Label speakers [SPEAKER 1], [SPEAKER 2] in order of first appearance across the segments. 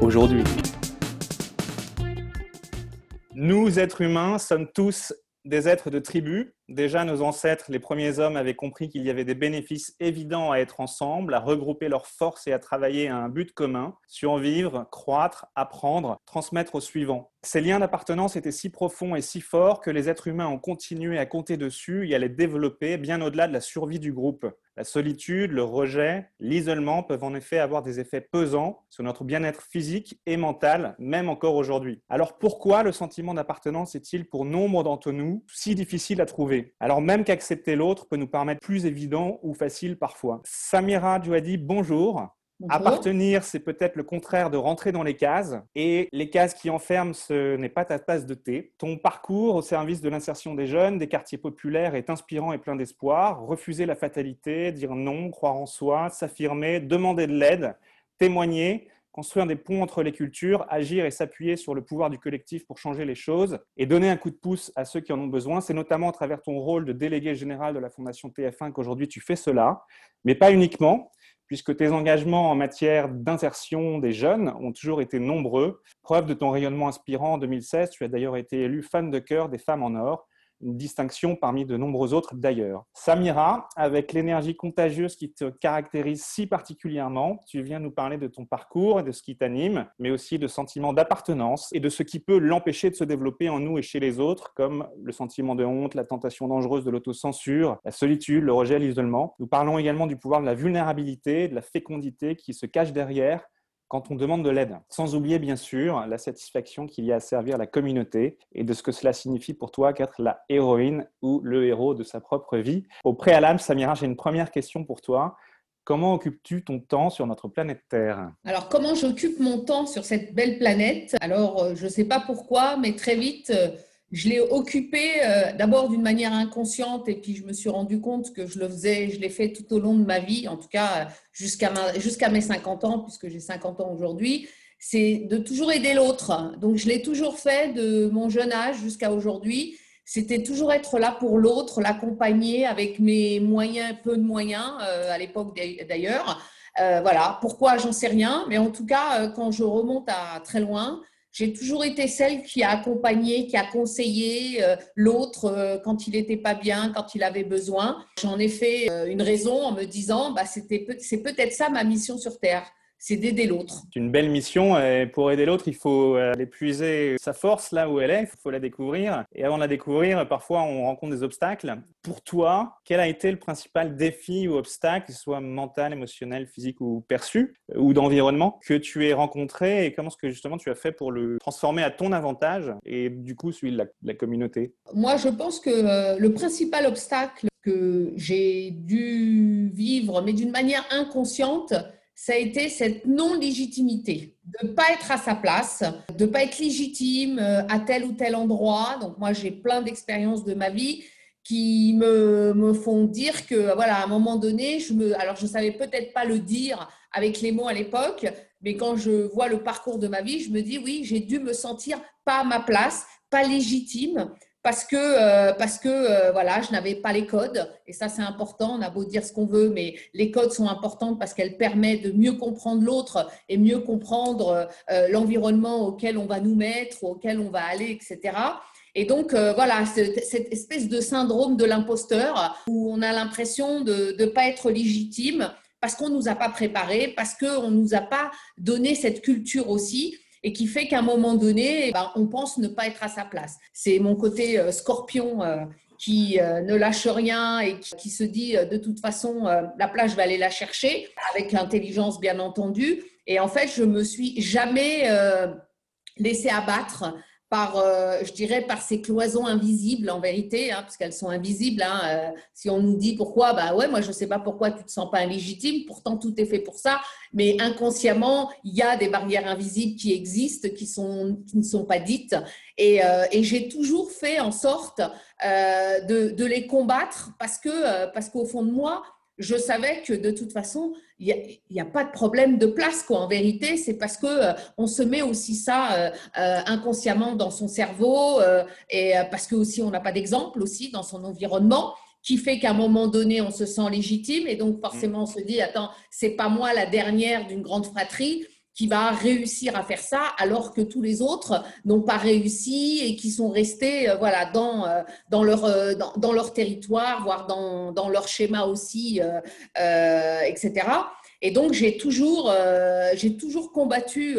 [SPEAKER 1] aujourd'hui. Nous, êtres humains, sommes tous des êtres de tribu. Déjà, nos ancêtres, les premiers hommes, avaient compris qu'il y avait des bénéfices évidents à être ensemble, à regrouper leurs forces et à travailler à un but commun, survivre, croître, apprendre, transmettre aux suivants. Ces liens d'appartenance étaient si profonds et si forts que les êtres humains ont continué à compter dessus et à les développer bien au-delà de la survie du groupe. La solitude, le rejet, l'isolement peuvent en effet avoir des effets pesants sur notre bien-être physique et mental, même encore aujourd'hui. Alors pourquoi le sentiment d'appartenance est-il pour nombre d'entre nous si difficile à trouver? Alors même qu'accepter l'autre peut nous paraître plus évident ou facile parfois. Samira Djouadi, bonjour. Appartenir, c'est peut-être le contraire de rentrer dans les cases. Et les cases qui enferment, ce n'est pas ta tasse de thé. Ton parcours au service de l'insertion des jeunes, des quartiers populaires est inspirant et plein d'espoir. Refuser la fatalité, dire non, croire en soi, s'affirmer, demander de l'aide, témoigner, construire des ponts entre les cultures, agir et s'appuyer sur le pouvoir du collectif pour changer les choses et donner un coup de pouce à ceux qui en ont besoin. C'est notamment à travers ton rôle de délégué général de la Fondation TF1 qu'aujourd'hui tu fais cela, mais pas uniquement puisque tes engagements en matière d'insertion des jeunes ont toujours été nombreux. Preuve de ton rayonnement inspirant en 2016, tu as d'ailleurs été élu fan de cœur des femmes en or une distinction parmi de nombreux autres d'ailleurs. Samira, avec l'énergie contagieuse qui te caractérise si particulièrement, tu viens nous parler de ton parcours et de ce qui t'anime, mais aussi de sentiments d'appartenance et de ce qui peut l'empêcher de se développer en nous et chez les autres, comme le sentiment de honte, la tentation dangereuse de l'autocensure, la solitude, le rejet, l'isolement. Nous parlons également du pouvoir de la vulnérabilité, de la fécondité qui se cache derrière quand on demande de l'aide. Sans oublier bien sûr la satisfaction qu'il y a à servir la communauté et de ce que cela signifie pour toi qu'être la héroïne ou le héros de sa propre vie. Au préalable, Samira, j'ai une première question pour toi. Comment occupes-tu ton temps sur notre planète Terre?
[SPEAKER 2] Alors, comment j'occupe mon temps sur cette belle planète? Alors, euh, je ne sais pas pourquoi, mais très vite, euh, je l'ai occupé euh, d'abord d'une manière inconsciente et puis je me suis rendu compte que je le faisais, je l'ai fait tout au long de ma vie, en tout cas jusqu'à jusqu'à mes 50 ans, puisque j'ai 50 ans aujourd'hui, c'est de toujours aider l'autre. Donc je l'ai toujours fait de mon jeune âge jusqu'à aujourd'hui. C'était toujours être là pour l'autre, l'accompagner avec mes moyens, peu de moyens euh, à l'époque d'ailleurs. Euh, voilà, pourquoi j'en sais rien, mais en tout cas, quand je remonte à très loin, j'ai toujours été celle qui a accompagné, qui a conseillé euh, l'autre euh, quand il n'était pas bien, quand il avait besoin. J'en ai fait euh, une raison en me disant, bah, c'est peut-être ça ma mission sur Terre c'est d'aider l'autre.
[SPEAKER 1] C'est une belle mission et pour aider l'autre, il faut aller puiser sa force là où elle est, il faut la découvrir. Et avant de la découvrir, parfois on rencontre des obstacles. Pour toi, quel a été le principal défi ou obstacle, que ce soit mental, émotionnel, physique ou perçu, ou d'environnement, que tu aies rencontré et comment est-ce que justement tu as fait pour le transformer à ton avantage et du coup celui de la, communauté?
[SPEAKER 2] Moi, je pense que euh, le principal obstacle que j'ai dû vivre, mais d'une manière inconsciente, ça a été cette non-légitimité, de ne pas être à sa place, de ne pas être légitime euh, à tel ou tel endroit. Donc moi, j'ai plein d'expériences de ma vie qui me, me, font dire que, voilà, à un moment donné, je me, alors je ne savais peut-être pas le dire avec les mots à l'époque, mais quand je vois le parcours de ma vie, je me dis, oui, j'ai dû me sentir pas à ma place, pas légitime, parce que, euh, parce que euh, voilà, je n'avais pas les codes. Et ça, c'est important. On a beau dire ce qu'on veut, mais les codes sont importants parce qu'elles permettent de mieux comprendre l'autre et mieux comprendre euh, l'environnement auquel on va nous mettre, auquel on va aller, etc. Et donc, voilà, cette espèce de syndrome de l'imposteur où on a l'impression de ne pas être légitime parce qu'on ne nous a pas préparé, parce qu'on ne nous a pas donné cette culture aussi et qui fait qu'à un moment donné, eh ben, on pense ne pas être à sa place. C'est mon côté euh, scorpion euh, qui euh, ne lâche rien et qui, se dit de toute façon, la plage, je vais aller la chercher, avec l'intelligence bien entendu. Et en fait, je me suis jamais laissé abattre par, euh, je dirais, par ces cloisons invisibles en vérité, hein, parce qu'elles sont invisibles. Hein, euh, si on nous dit pourquoi, bah ouais, moi je ne sais pas pourquoi tu te sens pas légitime, pourtant tout est fait pour ça, mais inconsciemment, il y a des barrières invisibles qui existent, qui, sont, qui ne sont pas dites, et, euh, j'ai toujours fait en sorte de, de, les combattre parce parce qu'au fond de moi, je savais que de toute façon, il n'y a, pas de problème de place. Quoi. En vérité, c'est parce que euh, on se met aussi ça euh, euh, inconsciemment dans son cerveau et parce que aussi on n'a pas d'exemple aussi dans son environnement qui fait qu'à un moment donné, on se sent légitime et donc forcément on se dit attends, c'est pas moi la dernière d'une grande fratrie qui va réussir à faire ça alors que tous les autres n'ont pas réussi et qui sont restés euh, voilà dans euh, dans leur euh, dans, leur territoire voire dans, dans leur schéma aussi etc et donc j'ai toujours j'ai toujours combattu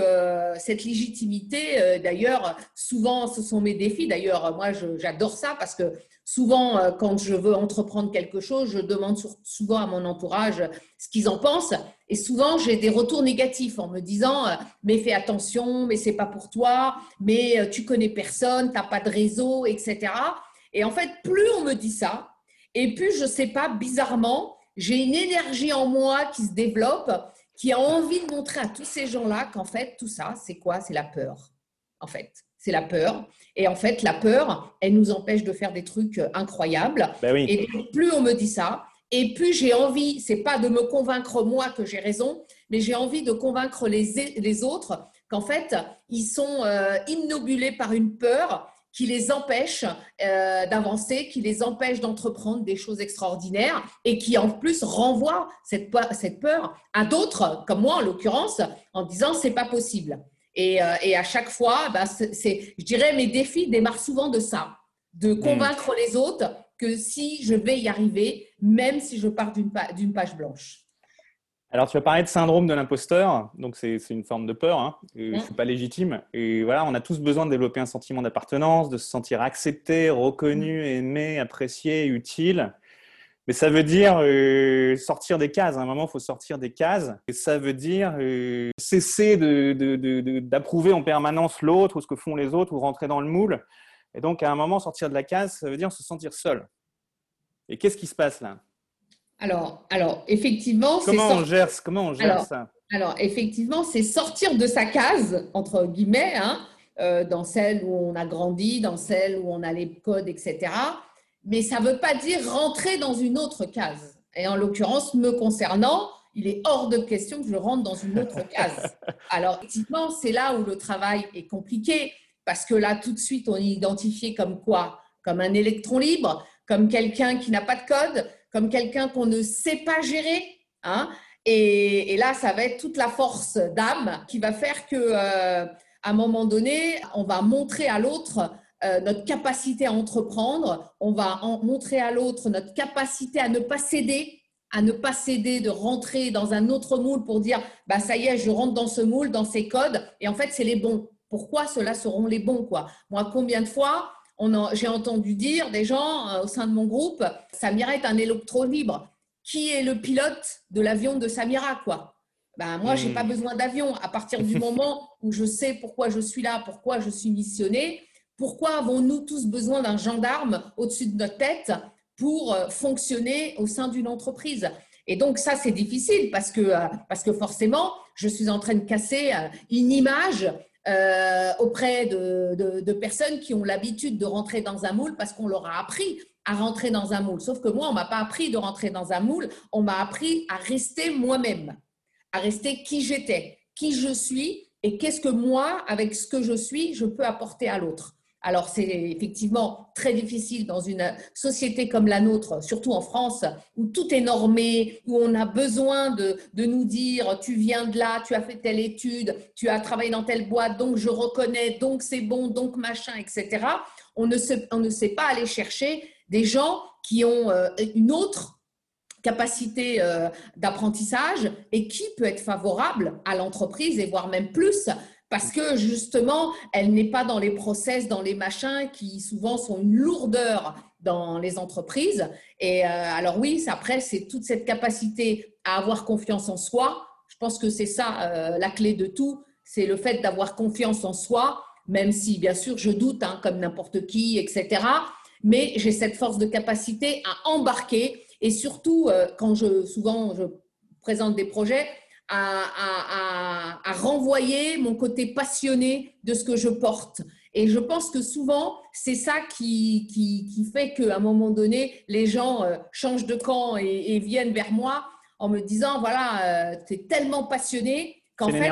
[SPEAKER 2] cette légitimité. D'ailleurs souvent ce sont mes défis. D'ailleurs moi j'adore ça parce que Souvent, euh, quand je veux entreprendre quelque chose, je demande souvent à mon entourage ce qu'ils en pensent. Et souvent, j'ai des retours négatifs en me disant euh, Mais fais attention, mais c'est pas pour toi, mais euh, tu connais personne, tu n'as pas de réseau, etc. Et en fait, plus on me dit ça, et plus je sais pas, bizarrement, j'ai une énergie en moi qui se développe, qui a envie de montrer à tous ces gens-là qu'en fait, tout ça, c'est quoi? C'est la peur, en fait c'est la peur. Et en fait, la peur, elle nous empêche de faire des trucs euh, incroyables.
[SPEAKER 1] Ben
[SPEAKER 2] et plus on me dit ça, et plus j'ai envie, c'est pas de me convaincre moi que j'ai raison, mais j'ai envie de convaincre les, les autres qu'en fait, ils sont euh, innobulés par une peur qui les empêche euh, d'avancer, qui les empêche d'entreprendre des choses extraordinaires et qui en plus renvoie cette, cette peur à d'autres, comme moi en l'occurrence, en disant c'est pas possible. Euh, et, à chaque fois, bah, c'est, je dirais, mes défis démarrent souvent de ça, de hmm. convaincre les autres que si je vais y arriver, même si je pars d'une, page blanche.
[SPEAKER 1] Alors, tu as parlé de syndrome de l'imposteur, donc c'est, une forme de peur, hein, ne hmm. pas légitime. Et voilà, on a tous besoin de développer un sentiment d'appartenance, de se sentir accepté, reconnu, hmm. aimé, apprécié, utile. Mais ça veut dire euh, sortir des cases. À un moment, il faut sortir des cases. Et ça veut dire euh, cesser d'approuver en permanence l'autre ou ce que font les autres ou rentrer dans le moule. Et donc, à un moment, sortir de la case, ça veut dire se sentir seul. Et qu'est-ce qui se passe là?
[SPEAKER 2] Alors, alors, effectivement,
[SPEAKER 1] comment on gère, comment on gère ça?
[SPEAKER 2] Alors, effectivement, c'est sortir de sa case, entre guillemets, hein, euh, dans celle où on a grandi, dans celle où on a les codes, etc mais ça ne veut pas dire rentrer dans une autre case. Et en l'occurrence, me concernant, il est hors de question que je rentre dans une autre case. Alors, effectivement, c'est là où le travail est compliqué, parce que là, tout de suite, on est identifié comme quoi? Comme un électron libre, comme quelqu'un qui n'a pas de code, comme quelqu'un qu'on ne sait pas gérer. Hein et, là, ça va être toute la force d'âme qui va faire que, euh, à un moment donné, on va montrer à l'autre euh, notre capacité à entreprendre, on va en montrer à l'autre notre capacité à ne pas céder, à ne pas céder, de rentrer dans un autre moule pour dire bah ça y est, je rentre dans ce moule, dans ces codes, et en fait c'est les bons. Pourquoi ceux-là seront les bons quoi? Moi, combien de fois j'ai entendu dire des gens euh, au sein de mon groupe, Samira est un électron libre. Qui est le pilote de l'avion de Samira quoi? Ben, moi, j'ai hmm. pas besoin d'avion. À partir du moment où je sais pourquoi je suis là, pourquoi je suis missionnée, pourquoi avons-nous tous besoin d'un gendarme au-dessus de notre tête pour euh, fonctionner au sein d'une entreprise? Et donc ça, c'est difficile parce que, euh, parce que forcément, je suis en train de casser euh, une image auprès de, personnes qui ont l'habitude de rentrer dans un moule parce qu'on leur a appris à rentrer dans un moule. Sauf que moi, on m'a pas appris de rentrer dans un moule, on m'a appris à rester moi-même, à rester qui j'étais, qui je suis et qu'est-ce que moi, avec ce que je suis, je peux apporter à l'autre. Alors c'est effectivement très difficile dans une société comme la nôtre, surtout en France, où tout est normé, où on a besoin de, nous dire tu viens de là, tu as fait telle étude, tu as travaillé dans telle boîte, donc je reconnais, donc c'est bon, donc machin, etc. On ne, on ne sait pas aller chercher des gens qui ont euh, une autre capacité euh, d'apprentissage et qui peut être favorable à l'entreprise et voire même plus parce que justement, elle n'est pas dans les process, dans les machins qui souvent sont une lourdeur dans les entreprises. Et euh, alors oui, après, c'est toute cette capacité à avoir confiance en soi. Je pense que c'est ça euh, la clé de tout, c'est le fait d'avoir confiance en soi, même si bien sûr je doute, hein, comme n'importe qui, etc. Mais j'ai cette force de capacité à embarquer et surtout euh, quand je souvent je présente des projets, à, renvoyer mon côté passionné de ce que je porte. Et je pense que souvent, c'est ça qui, qui, fait qu'à un moment donné, les gens euh, changent de camp et, viennent vers moi en me disant, voilà, euh, tu es tellement passionné qu'en fait,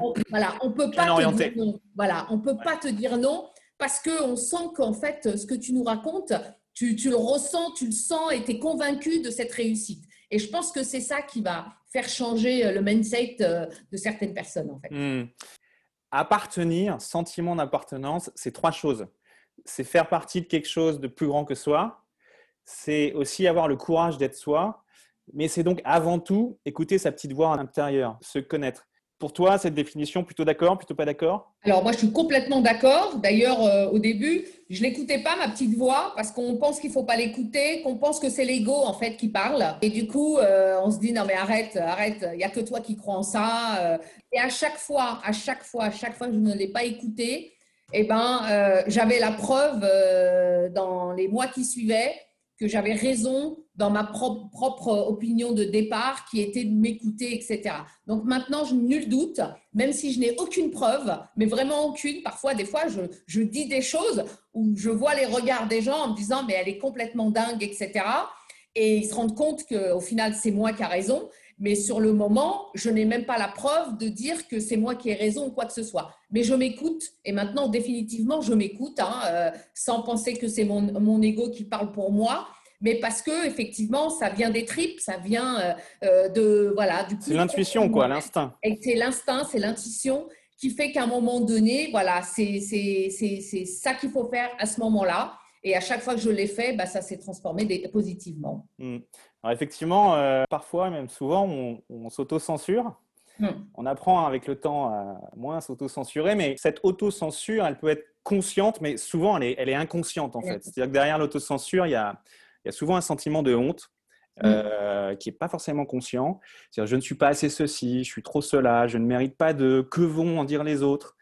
[SPEAKER 2] on, voilà, on peut pas te dire non. Voilà, on peut pas te dire non parce qu'on sent qu'en fait, ce que tu nous racontes, tu, tu, le ressens, tu le sens et tu es convaincu de cette réussite. Et je pense que c'est ça qui va faire changer euh, le mindset euh, de certaines personnes, en fait. Hmm.
[SPEAKER 1] Appartenir, sentiment d'appartenance, c'est trois choses. C'est faire partie de quelque chose de plus grand que soi. C'est aussi avoir le courage d'être soi. Mais c'est donc avant tout écouter sa petite voix à l'intérieur, se connaître. Pour toi, cette définition, plutôt d'accord, plutôt pas d'accord?
[SPEAKER 2] Alors moi, je suis complètement d'accord. D'ailleurs, euh, au début, je l'écoutais pas ma petite voix parce qu'on pense qu'il faut pas l'écouter, qu'on pense que c'est l'ego en fait qui parle. Et du coup, euh, on se dit non mais arrête, arrête, il y a que toi qui crois en ça. Euh. Et à chaque fois, à chaque fois, à chaque fois que je ne l'ai pas écouté, eh ben, j'avais la preuve dans les mois qui suivaient que j'avais raison dans ma propre, opinion de départ, qui était de m'écouter, etc. Donc maintenant, je nul doute, même si je n'ai aucune preuve, mais vraiment aucune. Parfois, des fois, je, je, dis des choses où je vois les regards des gens en me disant, mais elle est complètement dingue, etc. Et ils se rendent compte qu'au final, c'est moi qui a raison. Mais sur le moment, je n'ai même pas la preuve de dire que c'est moi qui ai raison ou quoi que ce soit. Mais je m'écoute et maintenant, définitivement, je m'écoute hein, euh, sans penser que c'est mon, mon ego qui parle pour moi mais parce que effectivement, ça vient des tripes, ça vient euh, euh, de voilà du.
[SPEAKER 1] C'est l'intuition quoi, l'instinct.
[SPEAKER 2] Et c'est l'instinct, c'est l'intuition qui fait qu'à un moment donné, voilà, c'est c'est ça qu'il faut faire à ce moment-là. Et à chaque fois que je l'ai fait, bah, ça s'est transformé positivement.
[SPEAKER 1] Hmm. Alors effectivement, euh, parfois, même souvent, on, on s'auto-censure. Hmm. On apprend avec le temps à moins s'auto-censurer, mais cette auto-censure, elle peut être consciente, mais souvent, elle est, elle est inconsciente en fait. C'est-à-dire que derrière l'autocensure, il y a, il y a souvent un sentiment de honte mmh. euh, qui n'est pas forcément conscient. C'est-à-dire, je ne suis pas assez ceci, je suis trop cela, je ne mérite pas de que vont en dire les autres.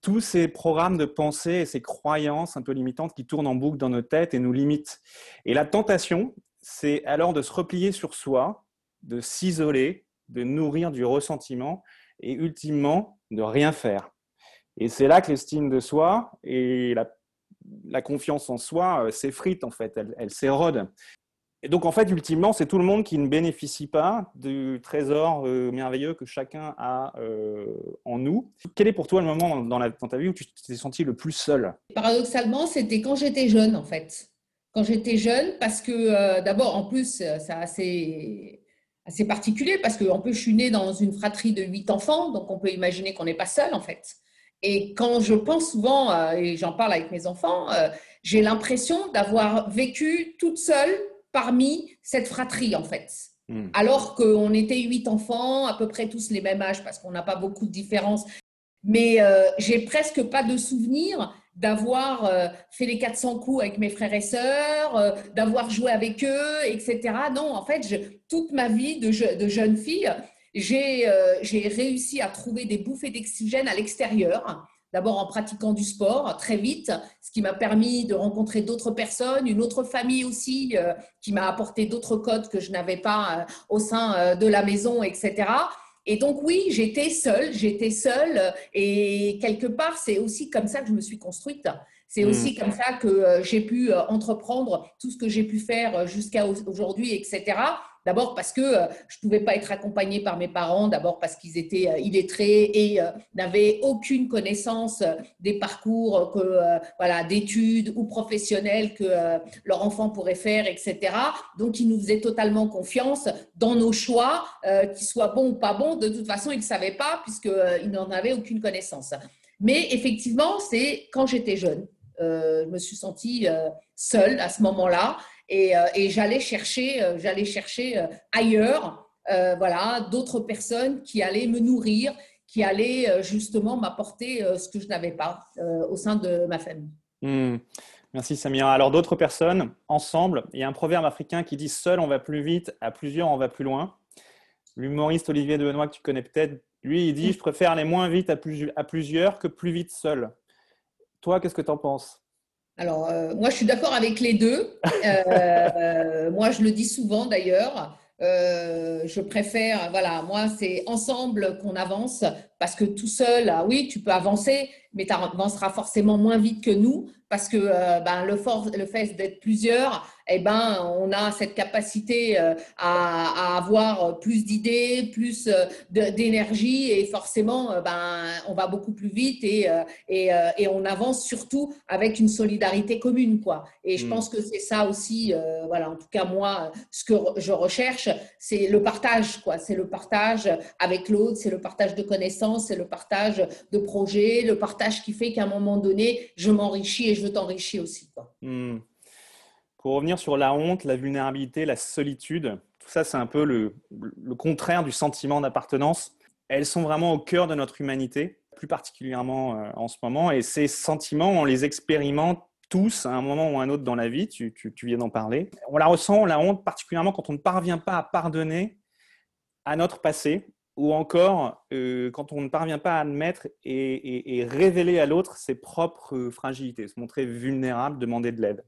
[SPEAKER 1] Tous ces programmes de pensée et ces croyances un peu limitantes qui tournent en boucle dans nos têtes et nous limitent. Et la tentation, c'est alors de se replier sur soi, de s'isoler, de nourrir du ressentiment et ultimement de rien faire. Et c'est là que l'estime de soi et la la confiance en soi euh, s'effrite en fait, elle, s'érode. Et donc en fait, ultimement, c'est tout le monde qui ne bénéficie pas du trésor euh, merveilleux que chacun a euh, en nous. Quel est pour toi le moment dans, la, ta vie où tu t'es senti le plus seul?
[SPEAKER 2] Paradoxalement, c'était quand j'étais jeune en fait. Quand j'étais jeune, parce que d'abord, en plus, c'est assez, assez particulier, parce qu'en plus, je suis née dans une fratrie de huit enfants, donc on peut imaginer qu'on n'est pas seul en fait. Et quand je pense souvent, euh, et j'en parle avec mes enfants, euh, j'ai l'impression d'avoir vécu toute seule parmi cette fratrie, en fait. Hmm. Alors qu'on était huit enfants, à peu près tous les mêmes âges, parce qu'on n'a pas beaucoup de différences. Mais euh, j'ai presque pas de souvenir d'avoir fait les 400 coups avec mes frères et sœurs, d'avoir joué avec eux, etc. Non, en fait, je, toute ma vie de, de jeune fille, euh, j'ai réussi à trouver des bouffées d'oxygène à l'extérieur. D'abord en pratiquant du sport très vite, ce qui m'a permis de rencontrer d'autres personnes, une autre famille aussi euh, qui m'a apporté d'autres codes que je n'avais pas euh, au sein de la maison, etc. Et donc oui, j'étais seule, j'étais seule et quelque part, c'est aussi comme ça que je me suis construite. C'est mmh. aussi comme ça que j'ai pu entreprendre tout ce que j'ai pu faire jusqu'à aujourd'hui, etc. D'abord parce que euh, je ne pouvais pas être accompagnée par mes parents, d'abord parce qu'ils étaient euh, illettrés et euh, n'avaient aucune connaissance des parcours voilà, d'études ou professionnels que leur enfant pourrait faire, etc. Donc, ils nous faisaient totalement confiance dans nos choix, qu'ils soient bons ou pas bons. De toute façon, ils ne savaient pas puisqu'ils n'en avaient aucune connaissance. Mais effectivement, c'est quand j'étais jeune. je me suis sentie seule à ce moment-là euh, et, j'allais chercher, euh, j'allais chercher euh, ailleurs voilà, d'autres personnes qui allaient me nourrir, qui allaient justement m'apporter ce que je n'avais pas au sein de ma famille.
[SPEAKER 1] Hmm. Merci Samira. Alors d'autres personnes, ensemble, il y a un proverbe africain qui dit seul on va plus vite, à plusieurs on va plus loin. L'humoriste Olivier de Benoît que tu connais peut-être, lui il dit je préfère aller moins vite à, plus, à plusieurs que plus vite seul. Toi, qu'est-ce que tu en penses?
[SPEAKER 2] Alors, euh, moi, je suis d'accord avec les deux. Euh, moi, je le dis souvent d'ailleurs. Euh, je préfère, voilà, moi, c'est ensemble qu'on avance parce que tout seul, ah oui, tu peux avancer, mais tu avanceras forcément moins vite que nous parce que ben, le, le fait d'être plusieurs, eh ben, on a cette capacité euh, à, avoir plus d'idées, plus euh, d'énergie et forcément, euh, ben, on va beaucoup plus vite et, et, et, on avance surtout avec une solidarité commune. Quoi. Et je mm. pense que c'est ça aussi, voilà, en tout cas moi, ce que je recherche, c'est le partage. Quoi. C'est le partage avec l'autre, c'est le partage de connaissances, c'est le partage de projets, le partage qui fait qu'à un moment donné, je m'enrichis je t'enrichis aussi. Quoi. Mm.
[SPEAKER 1] Pour revenir sur la honte, la vulnérabilité, la solitude, tout ça, c'est un peu le, contraire du sentiment d'appartenance. Elles sont vraiment au cœur de notre humanité, plus particulièrement euh, en ce moment. Et ces sentiments, on les expérimente tous à un moment ou à un autre dans la vie. Tu, viens d'en parler. On la ressent, la honte, particulièrement quand on ne parvient pas à pardonner à notre passé ou encore euh, quand on ne parvient pas à admettre et révéler à l'autre ses propres fragilités, se montrer vulnérable, demander de l'aide.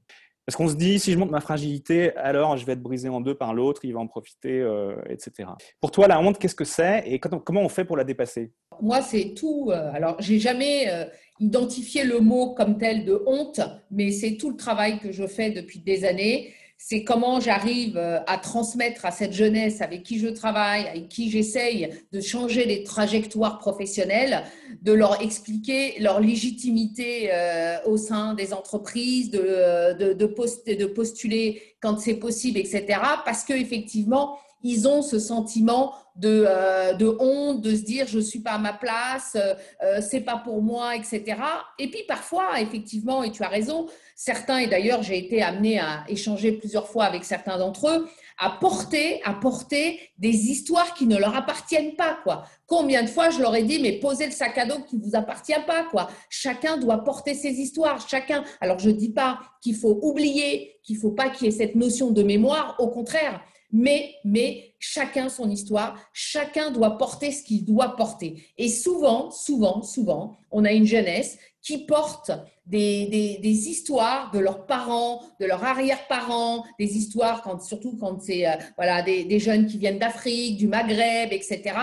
[SPEAKER 1] Parce qu'on se dit, si je montre ma fragilité, alors je vais être brisé en deux par l'autre, il va en profiter, euh, etc. Pour toi, la honte, qu'est-ce que c'est et comment on fait pour la dépasser?
[SPEAKER 2] Moi, c'est tout. Euh, alors, j'ai jamais euh, identifié le mot comme tel de honte, mais c'est tout le travail que je fais depuis des années c'est comment j'arrive euh, à transmettre à cette jeunesse avec qui je travaille, avec qui j'essaye de changer les trajectoires professionnelles, de leur expliquer leur légitimité euh, au sein des entreprises, de, de, de postuler quand c'est possible, etc. Parce qu'effectivement, ils ont ce sentiment de, euh, de, honte, de se dire je suis pas à ma place, euh, c'est pas pour moi, etc. Et puis parfois, effectivement, et tu as raison, certains, et d'ailleurs j'ai été amenée à échanger plusieurs fois avec certains d'entre eux, à porter, à porter des histoires qui ne leur appartiennent pas, quoi. Combien de fois je leur ai dit, mais posez le sac à dos qui ne vous appartient pas, quoi. Chacun doit porter ses histoires, chacun. Alors je dis pas qu'il faut oublier, qu'il faut pas qu'il y ait cette notion de mémoire, au contraire. Mais, mais chacun son histoire, chacun doit porter ce qu'il doit porter. Et souvent, souvent, souvent, on a une jeunesse qui porte des, des, histoires de leurs parents, de leurs arrière-parents, des histoires, quand, surtout quand c'est euh, voilà, des, des, jeunes qui viennent d'Afrique, du Maghreb, etc.,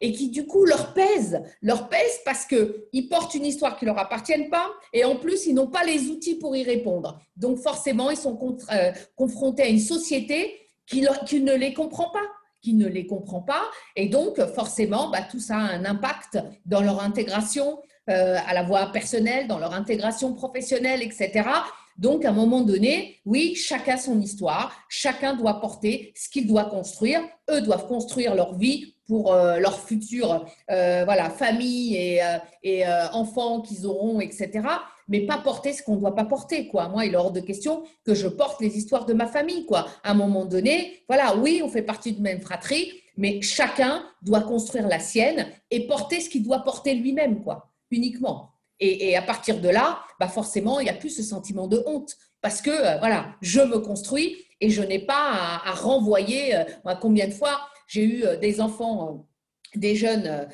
[SPEAKER 2] et qui du coup leur pèsent, leur pèsent parce qu'ils portent une histoire qui ne leur appartiennent pas, et en plus, ils n'ont pas les outils pour y répondre. Donc forcément, ils sont euh, confrontés à une société qui, qui ne les comprend pas qui ne les comprend pas. Et donc, forcément, bah, tout ça a un impact dans leur intégration euh, à la voie personnelle, dans leur intégration professionnelle, etc. Donc, à un moment donné, oui, chacun son histoire, chacun doit porter ce qu'il doit construire. Eux doivent construire leur vie pour euh, leur future euh, voilà, famille et, et enfants qu'ils auront, etc mais pas porter ce qu'on ne doit pas porter. Quoi. Moi, il est hors de question que je porte les histoires de ma famille. Quoi. À un moment donné, voilà, oui, on fait partie de même fratrie, mais chacun doit construire la sienne et porter ce qu'il doit porter lui-même, quoi, uniquement. Et, à partir de là, bah forcément, il n'y a plus ce sentiment de honte parce que euh, voilà, je me construis et je n'ai pas à, renvoyer. Euh, combien de fois j'ai eu euh, des enfants, des jeunes,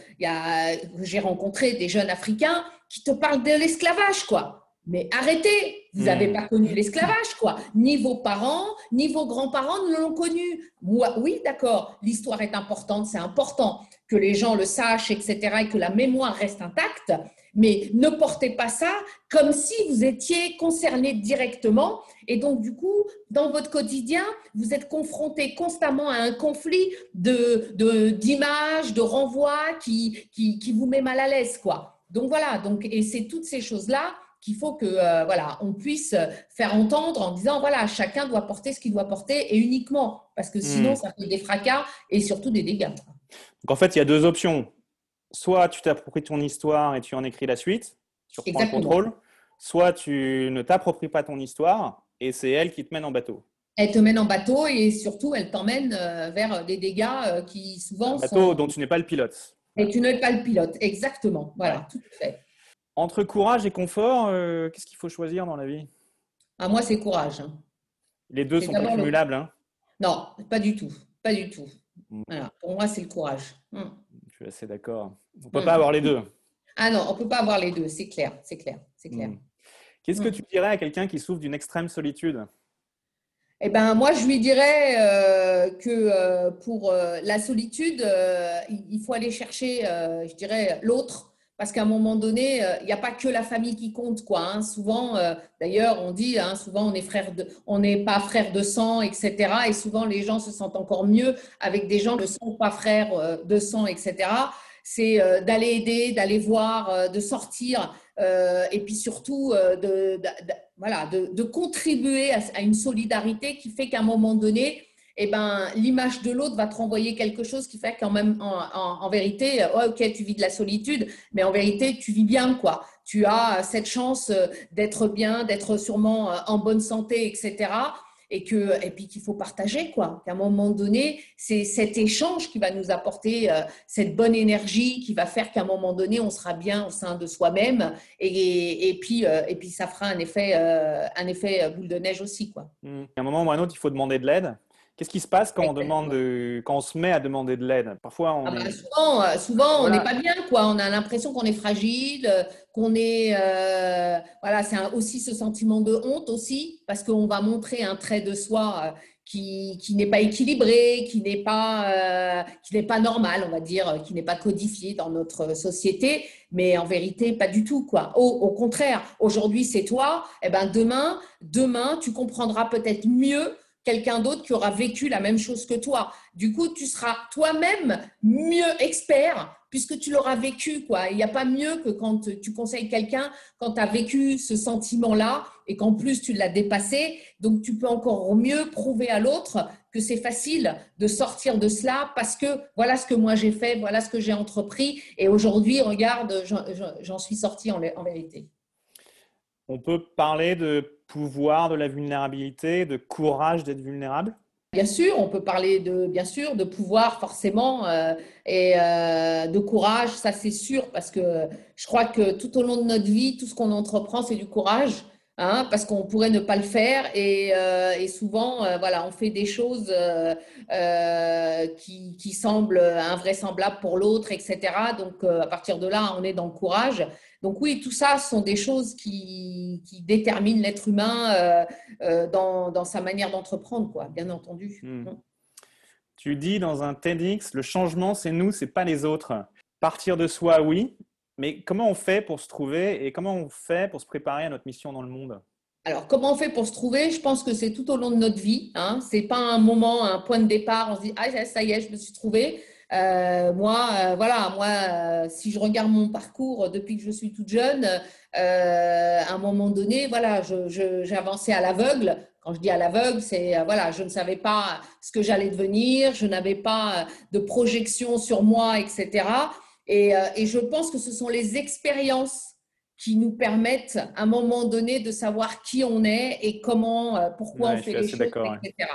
[SPEAKER 2] j'ai rencontré des jeunes africains qui te parle de l'esclavage, quoi. Mais arrêtez, vous n'avez hmm. pas connu l'esclavage, quoi. Ni vos parents, ni vos grands-parents ne l'ont connu. Moi, oui, d'accord, l'histoire est importante, c'est important que les gens le sachent, etc., et que la mémoire reste intacte. Mais ne portez pas ça comme si vous étiez concerné directement. Et donc, du coup, dans votre quotidien, vous êtes confronté constamment à un conflit de, d'images, de, renvois qui, qui, qui vous met mal à l'aise, quoi. Donc voilà, donc, et c'est toutes ces choses-là qu'il faut que euh, voilà, on puisse faire entendre en disant voilà, chacun doit porter ce qu'il doit porter et uniquement, parce que sinon, hmm. ça fait des fracas et surtout des dégâts.
[SPEAKER 1] Donc en fait, il y a deux options. Soit tu t'appropries ton histoire et tu en écris la suite, tu reprends le contrôle, soit tu ne t'appropries pas ton histoire et c'est elle qui te mène en bateau.
[SPEAKER 2] Elle te mène en bateau et surtout, elle t'emmène euh, vers des dégâts euh, qui souvent
[SPEAKER 1] un bateau dont tu n'es pas le pilote.
[SPEAKER 2] Et tu n'es pas le pilote, exactement. Voilà, tout à fait.
[SPEAKER 1] Entre courage et confort, euh, qu'est-ce qu'il faut choisir dans la vie?
[SPEAKER 2] Ah, Moi, c'est courage. Hein.
[SPEAKER 1] Les deux sont accumulables hein
[SPEAKER 2] Non, pas du tout. Pas du tout. Mm. Pour moi, c'est le courage.
[SPEAKER 1] Mm. Je suis assez d'accord. On ne peut pas avoir les deux.
[SPEAKER 2] Ah non, on ne peut pas avoir les deux, c'est clair, c'est clair, c'est clair.
[SPEAKER 1] Qu'est-ce que tu dirais à quelqu'un qui souffre d'une extrême solitude?
[SPEAKER 2] Eh ben, moi, je lui dirais euh, que euh, pour euh, la solitude, il faut aller chercher, je dirais, l'autre. Parce qu'à un moment donné, il n'y a pas que la famille qui compte, quoi. Hein. Souvent, d'ailleurs, on dit, hein, souvent, on est frère de, on n'est pas frère de sang, etc. Et souvent, les gens se sentent encore mieux avec des gens qui ne sont pas frères de sang, etc. C'est d'aller aider, d'aller voir, de sortir, et puis surtout de contribuer à, une solidarité qui fait qu'à un moment donné, eh ben, l'image de l'autre va te renvoyer quelque chose qui fait qu'en même, en, vérité, ok, tu vis de la solitude, mais en vérité, tu vis bien, quoi. Tu as cette chance euh, d'être bien, d'être sûrement euh, en bonne santé, etc et, que, et puis qu'il faut partager, quoi. Qu'à un moment donné, c'est cet échange qui va nous apporter euh, cette bonne énergie qui va faire qu'à un moment donné, on sera bien au sein de soi-même et, et, puis, euh, et puis ça fera un effet, euh, un effet boule de neige aussi, quoi.
[SPEAKER 1] Mmh. À un moment ou à un autre, il faut demander de l'aide. Qu'est-ce qui se passe quand on, demande quand on se met à demander de l'aide? Parfois, on
[SPEAKER 2] ah bah, souvent, euh, souvent on n'est pas bien. Quoi. On a l'impression qu'on est fragile, qu'on est. Euh, voilà, c'est aussi ce sentiment de honte aussi, parce qu'on va montrer un trait de soi euh, qui, qui n'est pas équilibré, qui n'est pas, qui n'est pas normal, on va dire, qui n'est pas codifié dans notre société. Mais en vérité, pas du tout. Quoi. Au, au contraire, aujourd'hui, c'est toi. Et eh ben, demain, demain, tu comprendras peut-être mieux quelqu'un d'autre qui aura vécu la même chose que toi. Du coup, tu seras toi-même mieux expert puisque tu l'auras vécu. Il n'y a pas mieux que quand tu conseilles quelqu'un, quand tu as vécu ce sentiment-là et qu'en plus tu l'as dépassé. Donc, tu peux encore mieux prouver à l'autre que c'est facile de sortir de cela parce que voilà ce que moi j'ai fait, voilà ce que j'ai entrepris. Et aujourd'hui, regarde, j'en suis sortie en, en vérité.
[SPEAKER 1] On peut parler de pouvoir de la vulnérabilité, de courage d'être vulnérable?
[SPEAKER 2] Bien sûr, on peut parler de, bien sûr, de pouvoir forcément euh, et euh, de courage, ça c'est sûr, parce que je crois que tout au long de notre vie, tout ce qu'on entreprend, c'est du courage, hein, parce qu'on pourrait ne pas le faire et, euh, souvent, voilà, on fait des choses qui, semblent invraisemblables pour l'autre, etc. Donc, à partir de là, on est dans le courage. Donc oui, tout ça sont des choses qui, déterminent l'être humain euh, euh, dans, sa manière d'entreprendre, quoi, bien entendu. Hmm.
[SPEAKER 1] Tu dis dans un TEDx, le changement, c'est nous, c'est pas les autres. Partir de soi, oui, mais comment on fait pour se trouver et comment on fait pour se préparer à notre mission dans le monde?
[SPEAKER 2] Alors, comment on fait pour se trouver? Je pense que c'est tout au long de notre vie. Hein. Ce n'est pas un moment, un point de départ, on se dit, ah, ça y est, je me suis trouvé. Euh, moi, euh, voilà, moi, euh, si je regarde mon parcours depuis que je suis toute jeune, à un moment donné, voilà, j'avançais à l'aveugle. Quand je dis à l'aveugle, c'est voilà, je ne savais pas ce que j'allais devenir, je n'avais pas de projection sur moi, etc. Et, et je pense que ce sont les expériences qui nous permettent à un moment donné de savoir qui on est et comment, euh, pourquoi on fait les choses, etc.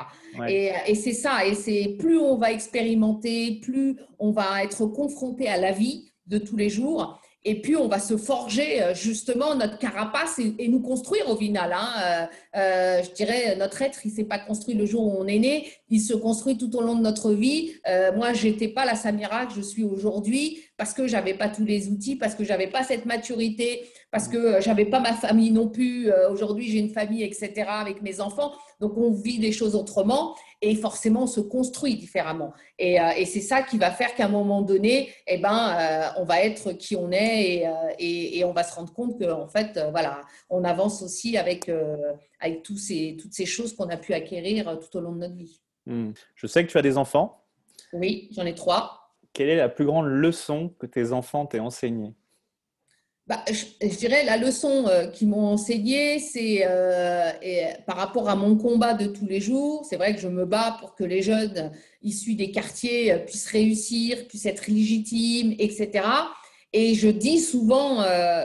[SPEAKER 2] Et, et c'est ça, et c'est plus on va expérimenter, plus on va être confronté à la vie de tous les jours, et puis on va se forger euh, justement notre carapace et, nous construire au final. Hein. Euh, je dirais, notre être, il ne s'est pas construit le jour où on est né, il se construit tout au long de notre vie. moi, je n'étais pas la Samira que je suis aujourd'hui parce que j'avais pas tous les outils, parce que j'avais pas cette maturité, parce que euh, j'avais pas ma famille non plus. Euh, aujourd'hui, j'ai une famille, etc., avec mes enfants. Donc, on vit les choses autrement et forcément, on se construit différemment. Et, euh, et c'est ça qui va faire qu'à un moment donné, eh ben, on va être qui on est et, et, et on va se rendre compte qu'en fait, voilà, on avance aussi avec, avec tous ces, toutes ces choses qu'on a pu acquérir tout au long de notre vie.
[SPEAKER 1] Hmm. Je sais que tu as des enfants.
[SPEAKER 2] Oui, j'en ai trois.
[SPEAKER 1] Quelle est la plus grande leçon que tes enfants t'aient enseignée
[SPEAKER 2] bah, je, dirais la leçon euh, qu'ils m'ont enseignée, c'est euh, par rapport à mon combat de tous les jours. C'est vrai que je me bats pour que les jeunes issus des quartiers euh, puissent réussir, puissent être légitimes, etc. Et je dis souvent,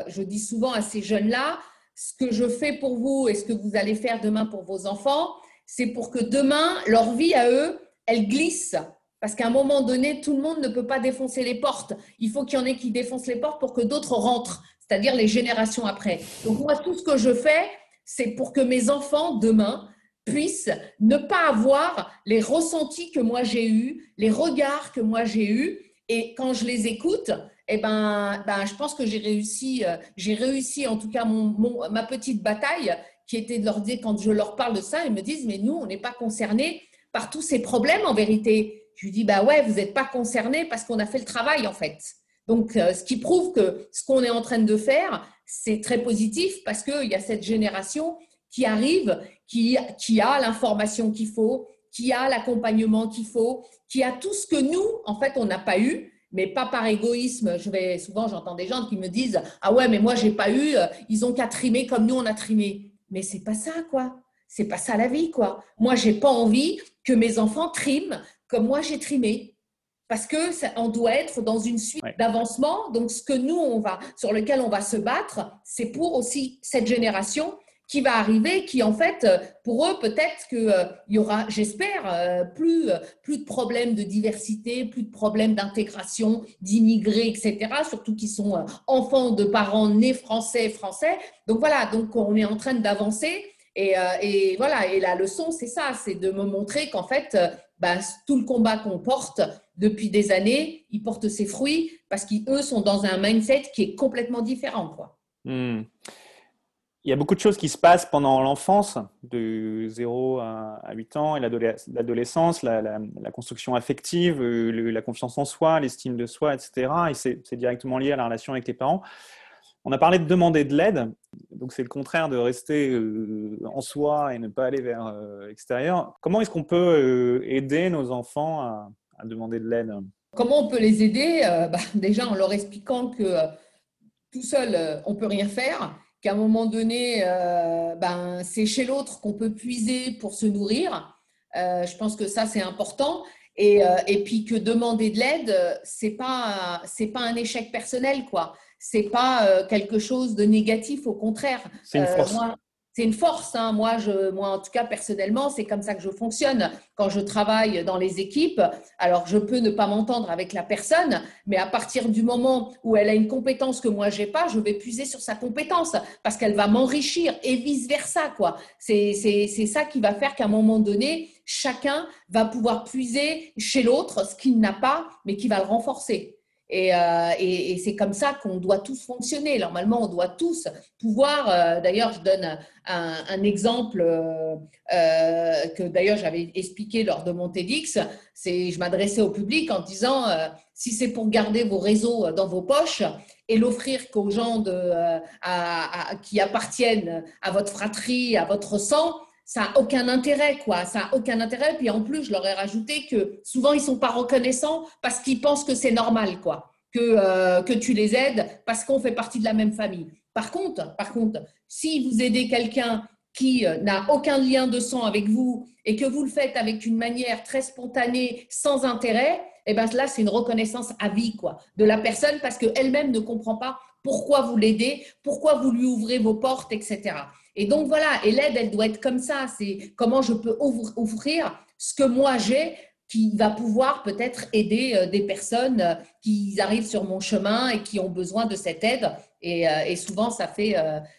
[SPEAKER 2] je dis souvent à ces jeunes-là, ce que je fais pour vous et ce que vous allez faire demain pour vos enfants, c'est pour que demain, leur vie à eux, elle glisse parce qu'à un moment donné, tout le monde ne peut pas défoncer les portes. Il faut qu'il y en ait qui défoncent les portes pour que d'autres rentrent, c'est-à-dire les générations après. Donc moi, tout ce que je fais, c'est pour que mes enfants, demain, puissent ne pas avoir les ressentis que moi j'ai eus, les regards que moi j'ai eus. Et quand je les écoute, eh ben, ben, je pense que j'ai réussi, euh, j'ai réussi en tout cas mon, ma petite bataille qui était de leur dire, quand je leur parle de ça, ils me disent, mais nous, on n'est pas concernés par tous ces problèmes en vérité. Je lui dis, bah ouais, vous n'êtes pas concernés parce qu'on a fait le travail en fait. Donc, euh, ce qui prouve que ce qu'on est en train de faire, c'est très positif parce qu'il y a cette génération qui arrive, qui, qui a l'information qu'il faut, qui a l'accompagnement qu'il faut, qui a tout ce que nous, en fait, on n'a pas eu mais pas par égoïsme. Je vais souvent j'entends des gens qui me disent ah ouais mais moi j'ai pas eu, euh, ils ont qu'à trimer comme nous on a trimé. Mais c'est pas ça quoi. C'est pas ça la vie quoi. Moi j'ai pas envie que mes enfants triment comme moi j'ai trimé. Parce que on doit être dans une suite d'avancement. Donc ce que nous on va sur lequel on va se battre, c'est pour aussi cette génération qui va arriver, qui en fait, euh, pour eux, peut-être qu'il euh, y aura, j'espère, euh, plus, plus de problèmes de diversité, plus de problèmes d'intégration, d'immigrés, etc., surtout qui sont enfants de parents nés français, français. Donc voilà, donc on est en train d'avancer. Et, et, voilà, et la leçon, c'est ça, c'est de me montrer qu'en fait, bah, tout le combat qu'on porte depuis des années, il porte ses fruits parce qu'eux sont dans un mindset qui est complètement différent.
[SPEAKER 1] Hmm il y a beaucoup de choses qui se passent pendant l'enfance, de 0 à 8 ans, et l'adolescence, la, construction affective, euh, la confiance en soi, l'estime de soi, etc. Et c'est directement lié à la relation avec les parents. On a parlé de demander de l'aide, donc c'est le contraire de rester euh, en soi et ne pas aller vers euh, l'extérieur. Comment est-ce qu'on peut aider nos enfants à, demander de l'aide?
[SPEAKER 2] Comment on peut les aider? Bah, Déjà en leur expliquant que tout seul, on peut rien faire qu'à un moment donné, euh, ben, c'est chez l'autre qu'on peut puiser pour se nourrir. Euh, je pense que ça, c'est important. Et, euh, et, puis que demander de l'aide, c'est pas c'est pas un échec personnel, quoi. C'est pas quelque chose de négatif, au contraire.
[SPEAKER 1] C'est une force
[SPEAKER 2] c'est une force. Hein. Moi, je, moi, en tout cas, personnellement, c'est comme ça que je fonctionne. Quand je travaille dans les équipes, alors je peux ne pas m'entendre avec la personne, mais à partir du moment où elle a une compétence que moi j'ai pas, je vais puiser sur sa compétence parce qu'elle va m'enrichir et vice versa. Quoi. C'est, c'est, c'est ça qui va faire qu'à un moment donné, chacun va pouvoir puiser chez l'autre ce qu'il n'a pas, mais qui va le renforcer. Euh, et, c'est comme ça qu'on doit tous fonctionner. Normalement, on doit tous pouvoir. Euh, d'ailleurs, je donne un, exemple euh, que d'ailleurs j'avais expliqué lors de mon TEDx. C'est, je m'adressais au public en disant si c'est pour garder vos réseaux dans vos poches et l'offrir qu'aux gens qui appartiennent à votre fratrie, à votre sang, ça n'a aucun intérêt, quoi. Ça n'a aucun intérêt. Puis en plus, je leur ai rajouté que souvent, ils ne sont pas reconnaissants parce qu'ils pensent que c'est normal, quoi. Que, euh, que tu les aides parce qu'on fait partie de la même famille. Par contre, par contre si vous aidez quelqu'un qui euh, n'a aucun lien de sang avec vous et que vous le faites avec une manière très spontanée, sans intérêt, eh ben là, c'est une reconnaissance à vie quoi, de la personne parce qu'elle-même ne comprend pas pourquoi vous l'aidez, pourquoi vous lui ouvrez vos portes, etc. Et donc voilà, et l'aide, elle doit être comme ça. C'est comment je peux offrir ce que moi j'ai qui va pouvoir peut-être aider euh, des personnes euh, qui arrivent sur mon chemin et qui ont besoin de cette aide. Et, euh, souvent, ça fait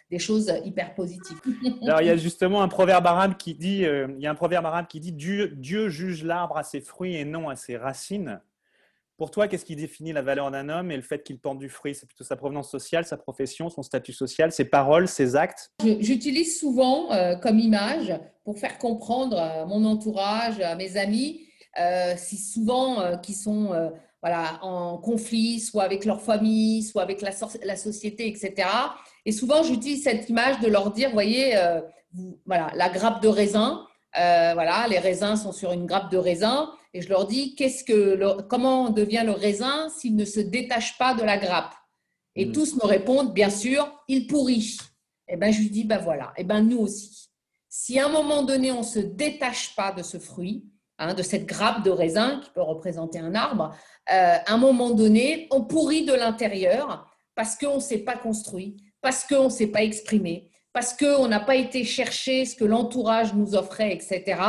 [SPEAKER 2] des choses hyper positives.
[SPEAKER 1] Alors, il y a justement un proverbe arabe qui dit, il y a un proverbe arabe qui dit Dieu, Dieu juge l'arbre à ses fruits et non à ses racines. Pour toi, qu'est-ce qui définit la valeur d'un homme et le fait qu'il porte du fruit? C'est plutôt sa provenance sociale, sa profession, son statut social, ses paroles, ses actes?
[SPEAKER 2] J'utilise souvent euh, comme image pour faire comprendre à mon entourage, à mes amis, euh, si souvent euh, qui sont voilà, en conflit, soit avec leur famille, soit avec la, la société, etc. Et souvent, j'utilise cette image de leur dire, voyez, voilà, la grappe de raisin, voilà, les raisins sont sur une grappe de raisin et je leur dis qu'est-ce que comment devient le raisin s'il ne se détache pas de la grappe? Et hmm. tous me répondent bien sûr, il pourrit. Et eh ben je lui dis ben voilà, et eh ben nous aussi. Si à un moment donné on se détache pas de ce fruit, hein, de cette grappe de raisin qui peut représenter un arbre, euh, à un moment donné on pourrit de l'intérieur parce qu'on ne s'est pas construit, parce qu'on ne s'est pas exprimé, parce qu'on n'a pas été chercher ce que l'entourage nous offrait, etc.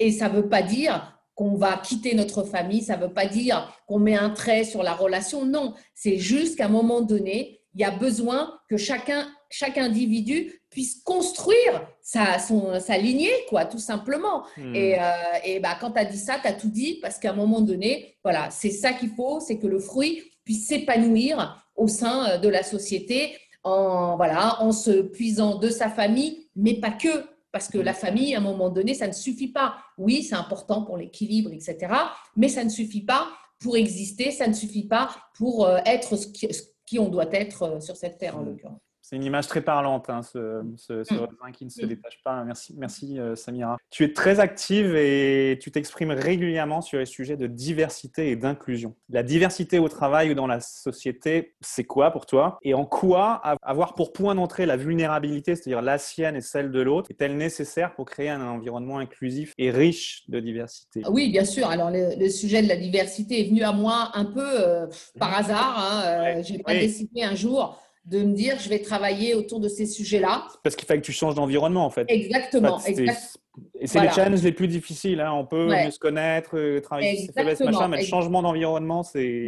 [SPEAKER 2] Et ça ne veut pas dire qu'on va quitter notre famille, ça ne veut pas dire qu'on met un trait sur la relation, non, c'est juste qu'à un moment donné, il y a besoin que chacun, chaque individu puisse construire sa, son, sa lignée, quoi, tout simplement. Hmm. Et, euh, et bah, quand tu as dit ça, tu as tout dit, parce qu'à un moment donné, voilà, c'est ça qu'il faut, c'est que le fruit puisse s'épanouir au sein euh, de la société en, voilà, en se puisant de sa famille, mais pas que. Parce que la famille, à un moment donné, ça ne suffit pas. Oui, c'est important pour l'équilibre, etc. Mais ça ne suffit pas pour exister, ça ne suffit pas pour euh, être ce qui, qui on doit être euh, sur cette terre, en mm. l'occurrence.
[SPEAKER 1] C'est une image très parlante, hein, ce, ce, mm. qui ne se détache pas. Merci, merci euh, Samira. Tu es très active et tu t'exprimes régulièrement sur les sujets de diversité et d'inclusion. La diversité au travail ou dans la société, c'est quoi pour toi? Et en quoi avoir pour point d'entrée la vulnérabilité, c'est-à-dire la sienne et celle de l'autre, est-elle nécessaire pour créer un environnement inclusif et riche de diversité?
[SPEAKER 2] Oui, bien sûr. Alors, le, sujet de la diversité est venu à moi un peu euh, par mm. hasard. Hein. Euh, J'ai pas décidé un jour de me dire je vais travailler autour de ces sujets-là.
[SPEAKER 1] Parce qu'il fallait que tu changes d'environnement en fait.
[SPEAKER 2] Exactement.
[SPEAKER 1] et c'est les challenges les plus difficiles. Hein. On peut mieux se connaître, euh, travailler sur ses faiblesses, machin, mais le changement d'environnement, c'est.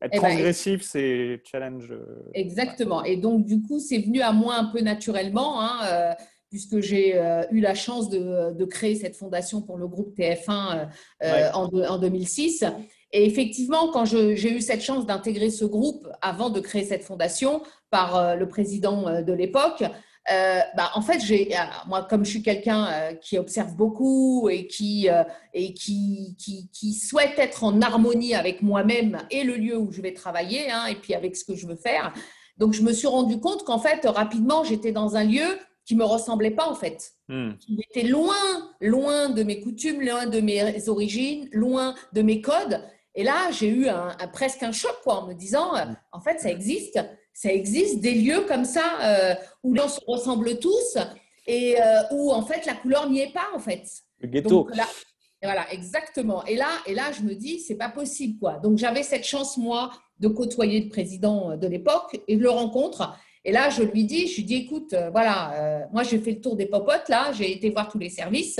[SPEAKER 1] Être eh ben, transgressif, c'est challenge. Euh,
[SPEAKER 2] Exactement. Et donc, du coup, c'est venu à moi un peu naturellement, hein, euh, puisque j'ai eu la chance de, de, créer cette fondation pour le groupe TF1 en, en 2006. Et effectivement, quand j'ai eu cette chance d'intégrer ce groupe avant de créer cette fondation par euh, le président euh, de l'époque, euh, bah, en fait, j'ai, moi, comme je suis quelqu'un qui observe beaucoup et, qui, et qui, qui, souhaite être en harmonie avec moi-même et le lieu où je vais travailler, hein, et puis avec ce que je veux faire, donc je me suis rendu compte qu'en fait, rapidement, j'étais dans un lieu qui me ressemblait pas en fait, hmm. qui était loin, loin de mes coutumes, loin de mes origines, loin de mes codes. Et là, j'ai eu un, presque un choc quoi, en me disant, en fait, ça existe, ça existe des lieux comme ça euh, où l'on se ressemble tous et euh, où en fait la couleur n'y est pas en fait.
[SPEAKER 1] Le ghetto.
[SPEAKER 2] voilà, exactement. Et là, et là, je me dis, c'est pas possible quoi. Donc j'avais cette chance moi de côtoyer le président de l'époque et de le rencontre. Et là, je lui dis, je lui dis, écoute, voilà, moi j'ai fait le tour des popotes là, j'ai été voir tous les services.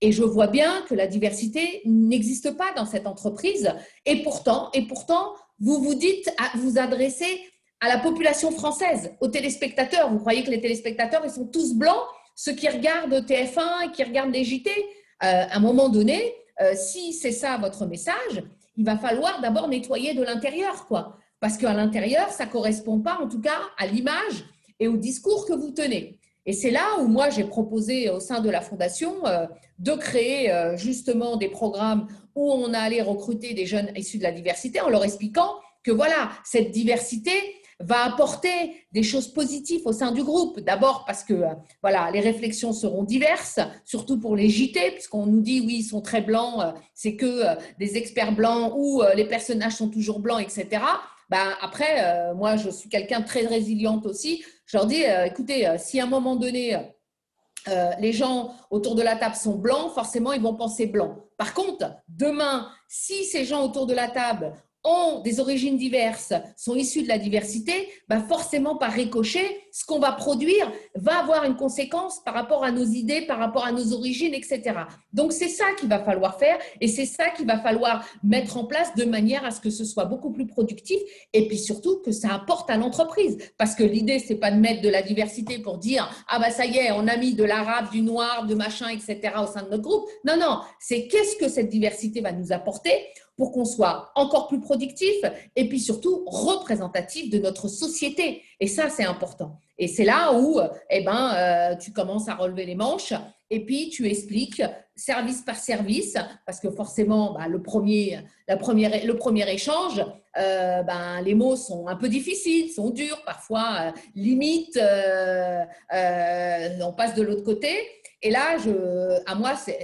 [SPEAKER 2] Et je vois bien que la diversité n'existe pas dans cette entreprise. Et pourtant, et pourtant, vous vous dites, à vous adresser à la population française, aux téléspectateurs. Vous croyez que les téléspectateurs, ils sont tous blancs, ceux qui regardent TF1 et qui regardent les JT. Euh, à un moment donné, euh, si c'est ça votre message, il va falloir d'abord nettoyer de l'intérieur, quoi. Parce qu'à l'intérieur, ça ne correspond pas, en tout cas, à l'image et au discours que vous tenez. Et c'est là où moi, j'ai proposé au sein de la Fondation euh, de créer justement des programmes où on allait recruter des jeunes issus de la diversité en leur expliquant que voilà, cette diversité va apporter des choses positives au sein du groupe. D'abord parce que euh, voilà, les réflexions seront diverses, surtout pour les JT, puisqu'on nous dit oui, ils sont très blancs, c'est que des experts blancs ou les personnages sont toujours blancs, etc. Ben, après, moi, je suis quelqu'un de très résiliente aussi. Je leur dis, euh, écoutez, euh, si à un moment donné, euh, les gens autour de la table sont blancs, forcément, ils vont penser blanc. Par contre, demain, si ces gens autour de la table ont des origines diverses, sont issus de la diversité, bah forcément par ricochet, ce qu'on va produire va avoir une conséquence par rapport à nos idées, par rapport à nos origines, etc. Donc c'est ça qu'il va falloir faire et c'est ça qu'il va falloir mettre en place de manière à ce que ce soit beaucoup plus productif et puis surtout que ça apporte à l'entreprise. Parce que l'idée, c'est pas de mettre de la diversité pour dire ah bah ça y est, on a mis de l'arabe, du noir, de machin, etc. au sein de notre groupe. Non, non, c'est qu'est-ce que cette diversité va nous apporter pour qu'on soit encore plus productif et puis surtout représentatif de notre société. Et ça, c'est important. Et c'est là où eh ben, euh, tu commences à relever les manches et puis tu expliques service par service, parce que forcément, bah, le, premier, la première, le premier échange, euh, ben, les mots sont un peu difficiles, sont durs, parfois euh, limite, on passe de l'autre côté. Et là, je, à moi, c'est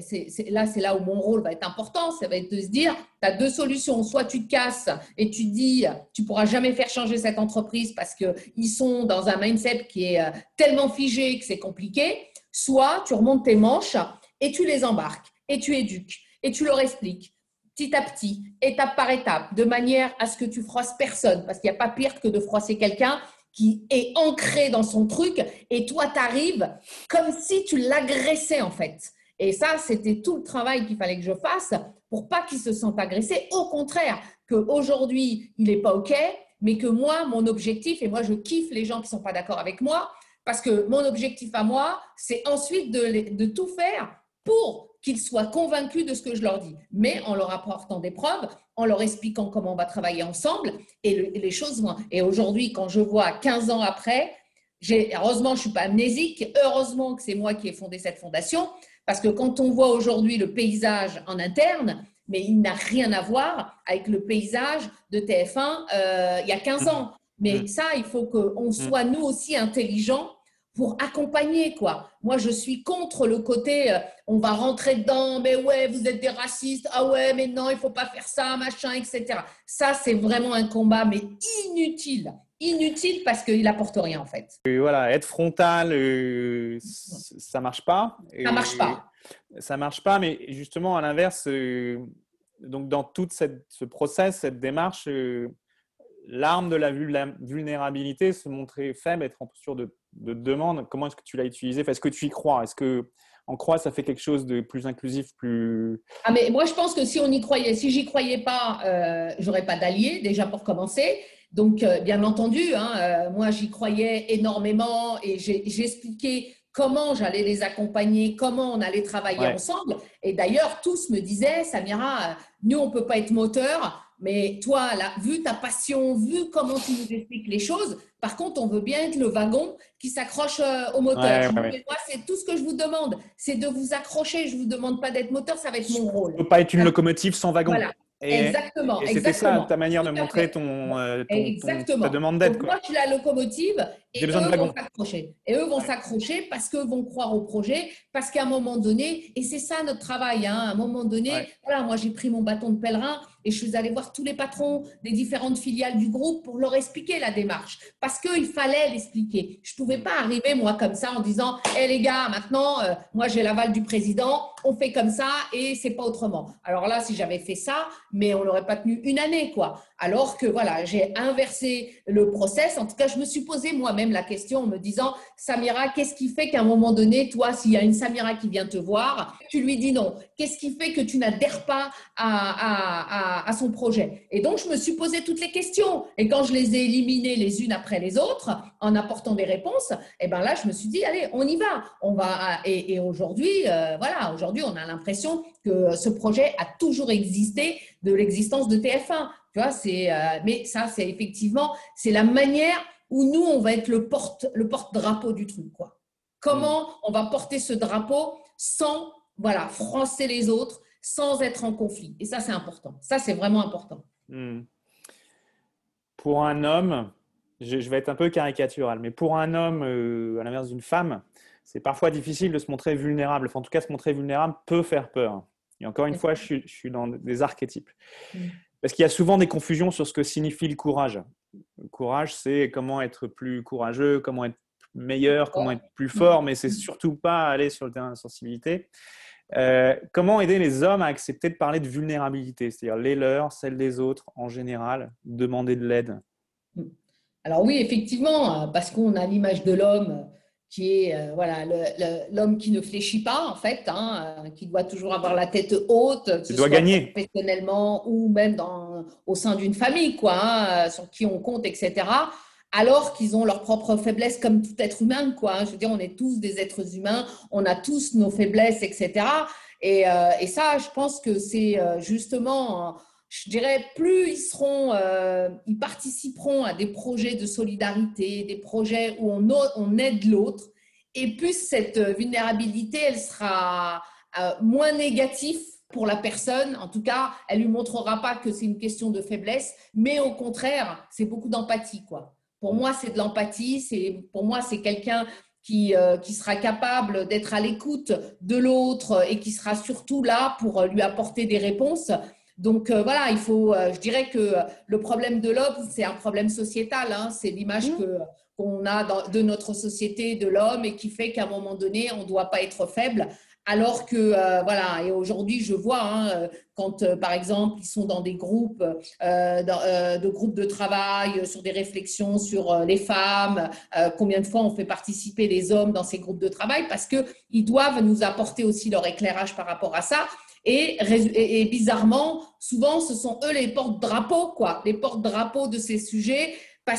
[SPEAKER 2] là, c'est là où mon rôle va être important. Ça va être de se dire, tu as deux solutions. Soit tu te casses et tu dis, tu pourras jamais faire changer cette entreprise parce qu'ils sont dans un mindset qui est euh, tellement figé que c'est compliqué. Soit tu remontes tes manches et tu les embarques et tu éduques et tu leur expliques petit à petit, étape par étape, de manière à ce que tu froisses personne, parce qu'il n'y a pas pire que de froisser quelqu'un qui est ancré dans son truc et toi, tu arrives comme si tu l'agressais en fait. Et ça, c'était tout le travail qu'il fallait que je fasse pour pas qu'il se sente agressé. Au contraire, qu'aujourd'hui, il n'est pas OK, mais que moi, mon objectif, et moi je kiffe les gens qui ne sont pas d'accord avec moi, parce que mon objectif à moi, c'est ensuite de, de tout faire pour qu'ils soient convaincus de ce que je leur dis, mais en leur apportant des preuves, en leur expliquant comment on va travailler ensemble, et, les choses vont. Et aujourd'hui, quand je vois 15 ans après, heureusement, je ne suis pas amnésique, heureusement que c'est moi qui ai fondé cette fondation, parce que quand on voit aujourd'hui le paysage en interne, mais il n'a rien à voir avec le paysage de TF1 euh, il y a 15 ans. Mais mmh. ça, il faut qu'on mmh. soit nous aussi intelligents pour accompagner quoi. Moi, je suis contre le côté euh, on va rentrer dedans, mais ouais, vous êtes des racistes, ah ouais, mais non, il faut pas faire ça, machin, etc. Ça, c'est vraiment un combat, mais inutile. Inutile parce qu'il apporte rien en fait.
[SPEAKER 1] voilà, être frontal, euh, ça marche pas.
[SPEAKER 2] Ça marche pas.
[SPEAKER 1] Ça marche pas, mais justement, à l'inverse, euh, donc dans tout ce process, cette démarche, l'arme de la vulnérabilité, se montrer faible, être en posture de de demande, comment est-ce que tu l'as utilisé Est-ce que tu y crois? Est-ce que en croit, ça fait quelque chose de plus inclusif, plus.
[SPEAKER 2] Ah, mais moi, je pense que si on y croyait, si j'y croyais pas, euh, j'aurais pas d'alliés, déjà pour commencer. Donc, euh, bien entendu, hein, euh, moi, j'y croyais énormément et j'expliquais comment j'allais les accompagner, comment on allait travailler ensemble. Et d'ailleurs, tous me disaient, Samira, nous, on peut pas être moteur, mais toi, là, vu ta passion, vu comment tu nous expliques les choses, par contre, on veut bien être le wagon qui s'accroche euh, au moteur. Moi, c'est tout ce que je vous demande, c'est de vous accrocher. Je ne vous demande pas d'être moteur, ça va être mon rôle.
[SPEAKER 1] ne peut pas être une locomotive sans wagon.
[SPEAKER 2] Voilà. exactement.
[SPEAKER 1] Et c'était ça ta manière de montrer ton, euh, ta demande d'aide.
[SPEAKER 2] Moi, je suis la locomotive et eux vont s'accrocher. Et eux vont s'accrocher parce qu'eux vont croire au projet, parce qu'à un moment donné, et c'est ça notre travail, hein, à un moment donné, voilà, moi j'ai pris mon bâton de pèlerin et je suis allée voir tous les patrons des différentes filiales du groupe pour leur expliquer la démarche. Parce qu'il fallait l'expliquer. Je ne pouvais pas arriver, moi, comme ça, en disant Hé les gars, maintenant, euh, moi j'ai l'aval du président, on fait comme ça et c'est pas autrement. Alors là, si j'avais fait ça, mais on n'aurait pas tenu une année, quoi. Alors que voilà, j'ai inversé le process. En tout cas, je me suis posé moi-même la question en me disant, Samira, qu'est-ce qui fait qu'à un moment donné, toi, s'il y a une Samira qui vient te voir, tu lui dis non? Qu'est-ce qui fait que tu n'adhères pas à, son projet? Et donc, je me suis posé toutes les questions. Et quand je les ai éliminées les unes après les autres, en apportant des réponses, et eh ben là, je me suis dit, allez, on y va. On va. Et, aujourd'hui, euh, voilà, aujourd'hui, on a l'impression que ce projet a toujours existé de l'existence de TF1. Tu vois, c'est, euh, mais ça, c'est effectivement, c'est la manière où nous, on va être le porte, le porte-drapeau du truc, quoi. Comment mm. on va porter ce drapeau sans, voilà, froisser les autres, sans être en conflit. Et ça, c'est important. Ça, c'est vraiment important. Mm.
[SPEAKER 1] Pour un homme, je, vais être un peu caricatural, mais pour un homme, euh, à l'inverse d'une femme, c'est parfois difficile de se montrer vulnérable. en tout cas, se montrer vulnérable peut faire peur. Et encore une fois, je suis, dans des archétypes. Mm. Parce qu'il y a souvent des confusions sur ce que signifie le courage. Le courage, c'est comment être plus courageux, comment être meilleur, comment être plus fort, mais c'est surtout pas aller sur le terrain de la sensibilité. Euh, comment aider les hommes à accepter de parler de vulnérabilité, c'est-à-dire les leurs, celles des autres en général, demander de l'aide?
[SPEAKER 2] Alors oui, effectivement, parce qu'on a l'image de l'homme qui est euh, voilà l'homme qui ne fléchit pas en fait, hein, euh, qui doit toujours avoir la tête haute,
[SPEAKER 1] qui doit gagner
[SPEAKER 2] professionnellement ou même dans, au sein d'une famille quoi, hein, sur qui on compte, etc. Alors qu'ils ont leurs propres faiblesses comme tout être humain quoi. Hein. Je veux dire, on est tous des êtres humains, on a tous nos faiblesses, etc. Et, euh, et ça, je pense que c'est justement je dirais, plus ils seront, euh, ils participeront à des projets de solidarité, des projets où on, aide l'autre, et plus cette vulnérabilité, elle sera euh, moins négative pour la personne. En tout cas, elle lui montrera pas que c'est une question de faiblesse, mais au contraire, c'est beaucoup d'empathie, quoi. Pour moi, c'est de l'empathie. C'est pour moi, c'est quelqu'un qui, euh, qui, sera capable d'être à l'écoute de l'autre et qui sera surtout là pour lui apporter des réponses. Donc euh, voilà, il faut, euh, je dirais que le problème de l'homme, c'est un problème sociétal. Hein. c'est l'image mmh. que qu'on a de notre société de l'homme et qui fait qu'à un moment donné, on ne doit pas être faible. Alors que, euh, voilà, et aujourd'hui, je vois, hein, quand, par exemple, ils sont dans des groupes, de groupes de travail, sur des réflexions sur les femmes, combien de fois on fait participer les hommes dans ces groupes de travail, parce qu'ils doivent nous apporter aussi leur éclairage par rapport à ça. Et, bizarrement, souvent, ce sont eux les porte-drapeaux, quoi, les porte-drapeaux de ces sujets, bah,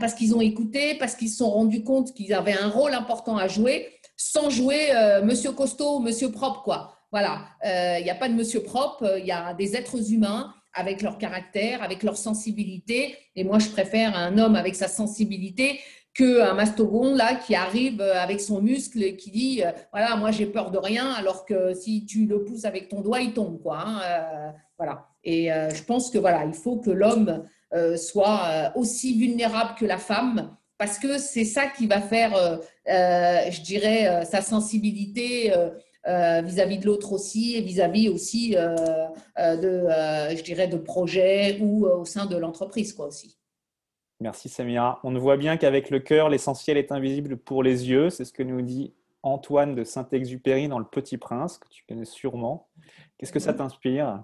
[SPEAKER 2] parce qu'ils ont écouté, parce qu'ils se sont rendus compte qu'ils avaient un rôle important à jouer, sans jouer euh, Monsieur Costaud ou Monsieur Propre, quoi. Voilà, il n'y a pas de Monsieur Propre, il y a des êtres humains avec leur caractère, avec leur sensibilité. Et moi, je préfère un homme avec sa sensibilité qu'un mastodon là qui arrive avec son muscle et qui dit euh, voilà moi j'ai peur de rien alors que si tu le pousses avec ton doigt il tombe quoi hein, euh, voilà. Et euh, je pense que voilà il faut que l'homme soit aussi vulnérable que la femme parce que c'est ça qui va faire je dirais sa sensibilité vis-à-vis de l'autre aussi et vis-à-vis aussi de je dirais de projets ou au sein de l'entreprise quoi aussi
[SPEAKER 1] Merci Samira. On ne voit bien qu'avec le cœur, l'essentiel est invisible pour les yeux. C'est ce que nous dit Antoine de Saint-Exupéry dans Le Petit Prince, que tu connais sûrement. Qu'est-ce que ça t'inspire?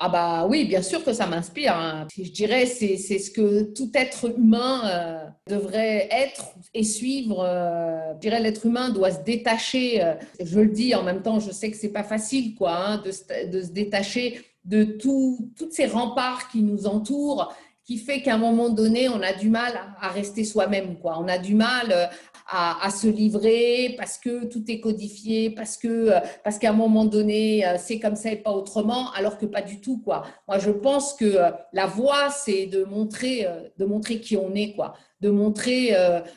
[SPEAKER 2] Ah bah oui, bien sûr que ça m'inspire. Hein. Je dirais c'est c'est ce que tout être humain euh, devrait être et suivre. Euh, je dirais l'être humain doit se détacher. Euh, je le dis en même temps, je sais que c'est pas facile quoi, hein, de, de, se détacher de tout, toutes ces remparts qui nous entourent qui fait qu'à un moment donné, on a du mal à rester soi-même. Quoi. On a du mal euh, à, se livrer parce que tout est codifié, parce que euh, parce qu'à un moment donné, euh, c'est comme ça et pas autrement, alors que pas du tout. Quoi. Moi, je pense que la voie, c'est de montrer, de montrer qui on est, quoi. de montrer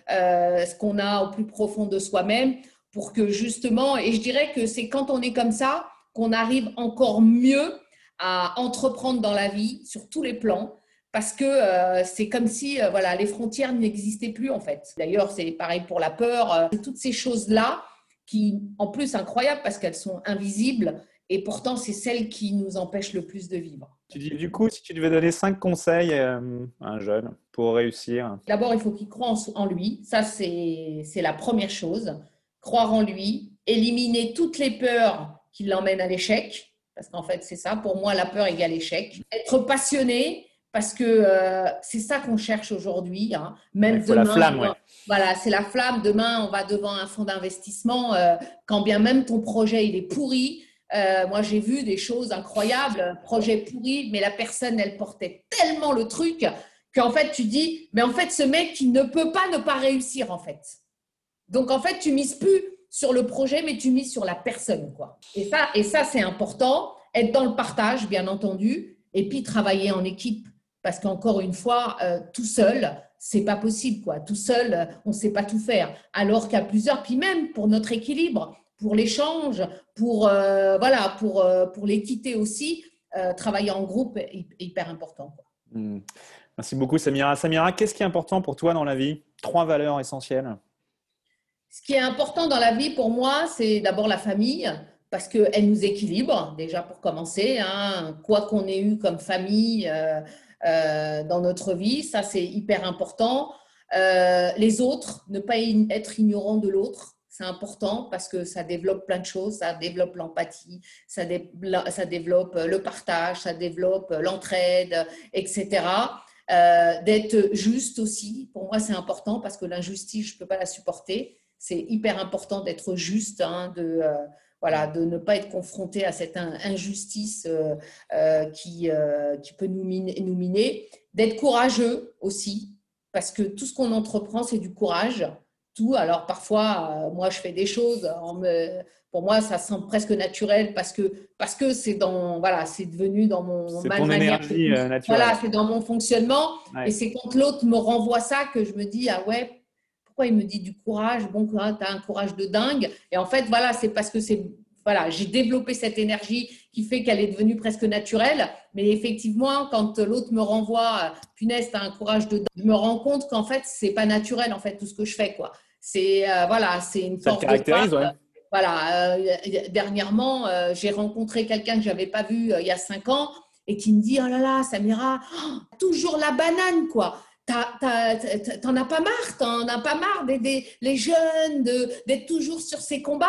[SPEAKER 2] ce qu'on a au plus profond de soi-même pour que justement, et je dirais que c'est quand on est comme ça qu'on arrive encore mieux à entreprendre dans la vie sur tous les plans parce que euh, c'est comme si euh, voilà, les frontières n'existaient plus en fait. D'ailleurs, c'est pareil pour la peur, euh, toutes ces choses-là qui, en plus, incroyables parce qu'elles sont invisibles et pourtant, c'est celles qui nous empêchent le plus de vivre.
[SPEAKER 1] Tu dis, du coup, si tu devais donner cinq conseils à un jeune pour réussir
[SPEAKER 2] D'abord, il faut qu'il croie en lui. Ça, c'est la première chose. Croire en lui, éliminer toutes les peurs qui l'emmènent à l'échec. Parce qu'en fait, c'est ça. Pour moi, la peur égale échec. Être passionné, parce que euh, c'est ça qu'on cherche aujourd'hui. Hein. Même
[SPEAKER 1] demain, la flamme,
[SPEAKER 2] voilà, c'est la flamme. Demain, on va devant un fonds d'investissement. Euh, quand bien même ton projet il est pourri, euh, moi j'ai vu des choses incroyables, projet pourri, mais la personne elle portait tellement le truc qu'en fait tu dis, mais en fait ce mec il ne peut pas ne pas réussir en fait. Donc en fait tu mises plus sur le projet, mais tu mises sur la personne quoi. Et ça, et ça c'est important. Être dans le partage, bien entendu, et puis travailler en équipe parce qu'encore une fois, euh, tout seul, c'est pas possible, quoi. Tout seul, euh, on ne sait pas tout faire. Alors qu'à plusieurs, puis même pour notre équilibre, pour l'échange, pour euh, voilà, pour pour l'équité aussi, travailler en groupe est hyper important.
[SPEAKER 1] Hmm. Merci beaucoup, Samira. Samira, qu'est-ce qui est important pour toi dans la vie? Trois valeurs essentielles.
[SPEAKER 2] Ce qui est important dans la vie pour moi, c'est d'abord la famille parce qu'elle nous équilibre, déjà pour commencer. Hein. quoi qu'on ait eu comme famille, euh, dans notre vie. Ça, c'est hyper important. Euh, les autres, ne pas être ignorant de l'autre, c'est important parce que ça développe plein de choses. Ça développe l'empathie, ça, développe le partage, ça développe l'entraide, etc. Euh, d'être juste aussi, pour moi, c'est important parce que l'injustice, je ne peux pas la supporter. C'est hyper important d'être juste, hein, de voilà, de ne pas être confronté à cette injustice euh, euh, qui, euh, qui peut nous miner, nous miner. d'être courageux aussi, parce que tout ce qu'on entreprend, c'est du courage. Tout. Alors parfois, moi, je fais des choses. pour moi, ça semble presque naturel parce que parce que c'est dans voilà, c'est devenu dans mon
[SPEAKER 1] ma manière. naturelle.
[SPEAKER 2] Voilà, c'est dans mon fonctionnement. Et c'est quand l'autre me renvoie ça que je me dis ah ouais, il me dit du courage? Bon, tu as un courage de dingue. Et en fait, voilà, c'est parce que c'est voilà, j'ai développé cette énergie qui fait qu'elle est devenue presque naturelle. Mais effectivement, quand l'autre me renvoie, punaise, tu as un courage de dingue, je me rends compte qu'en fait, c'est pas naturel, en fait, tout ce que je fais, quoi. C'est, euh, voilà, c'est une
[SPEAKER 1] force de
[SPEAKER 2] Voilà, euh, dernièrement, euh, j'ai rencontré quelqu'un que j'avais pas vu il y a cinq ans et qui me dit, oh là là, Samira, oh, toujours la banane, quoi t'en as pas marre, t'en as pas marre d'aider les jeunes, d'être toujours sur ces combats?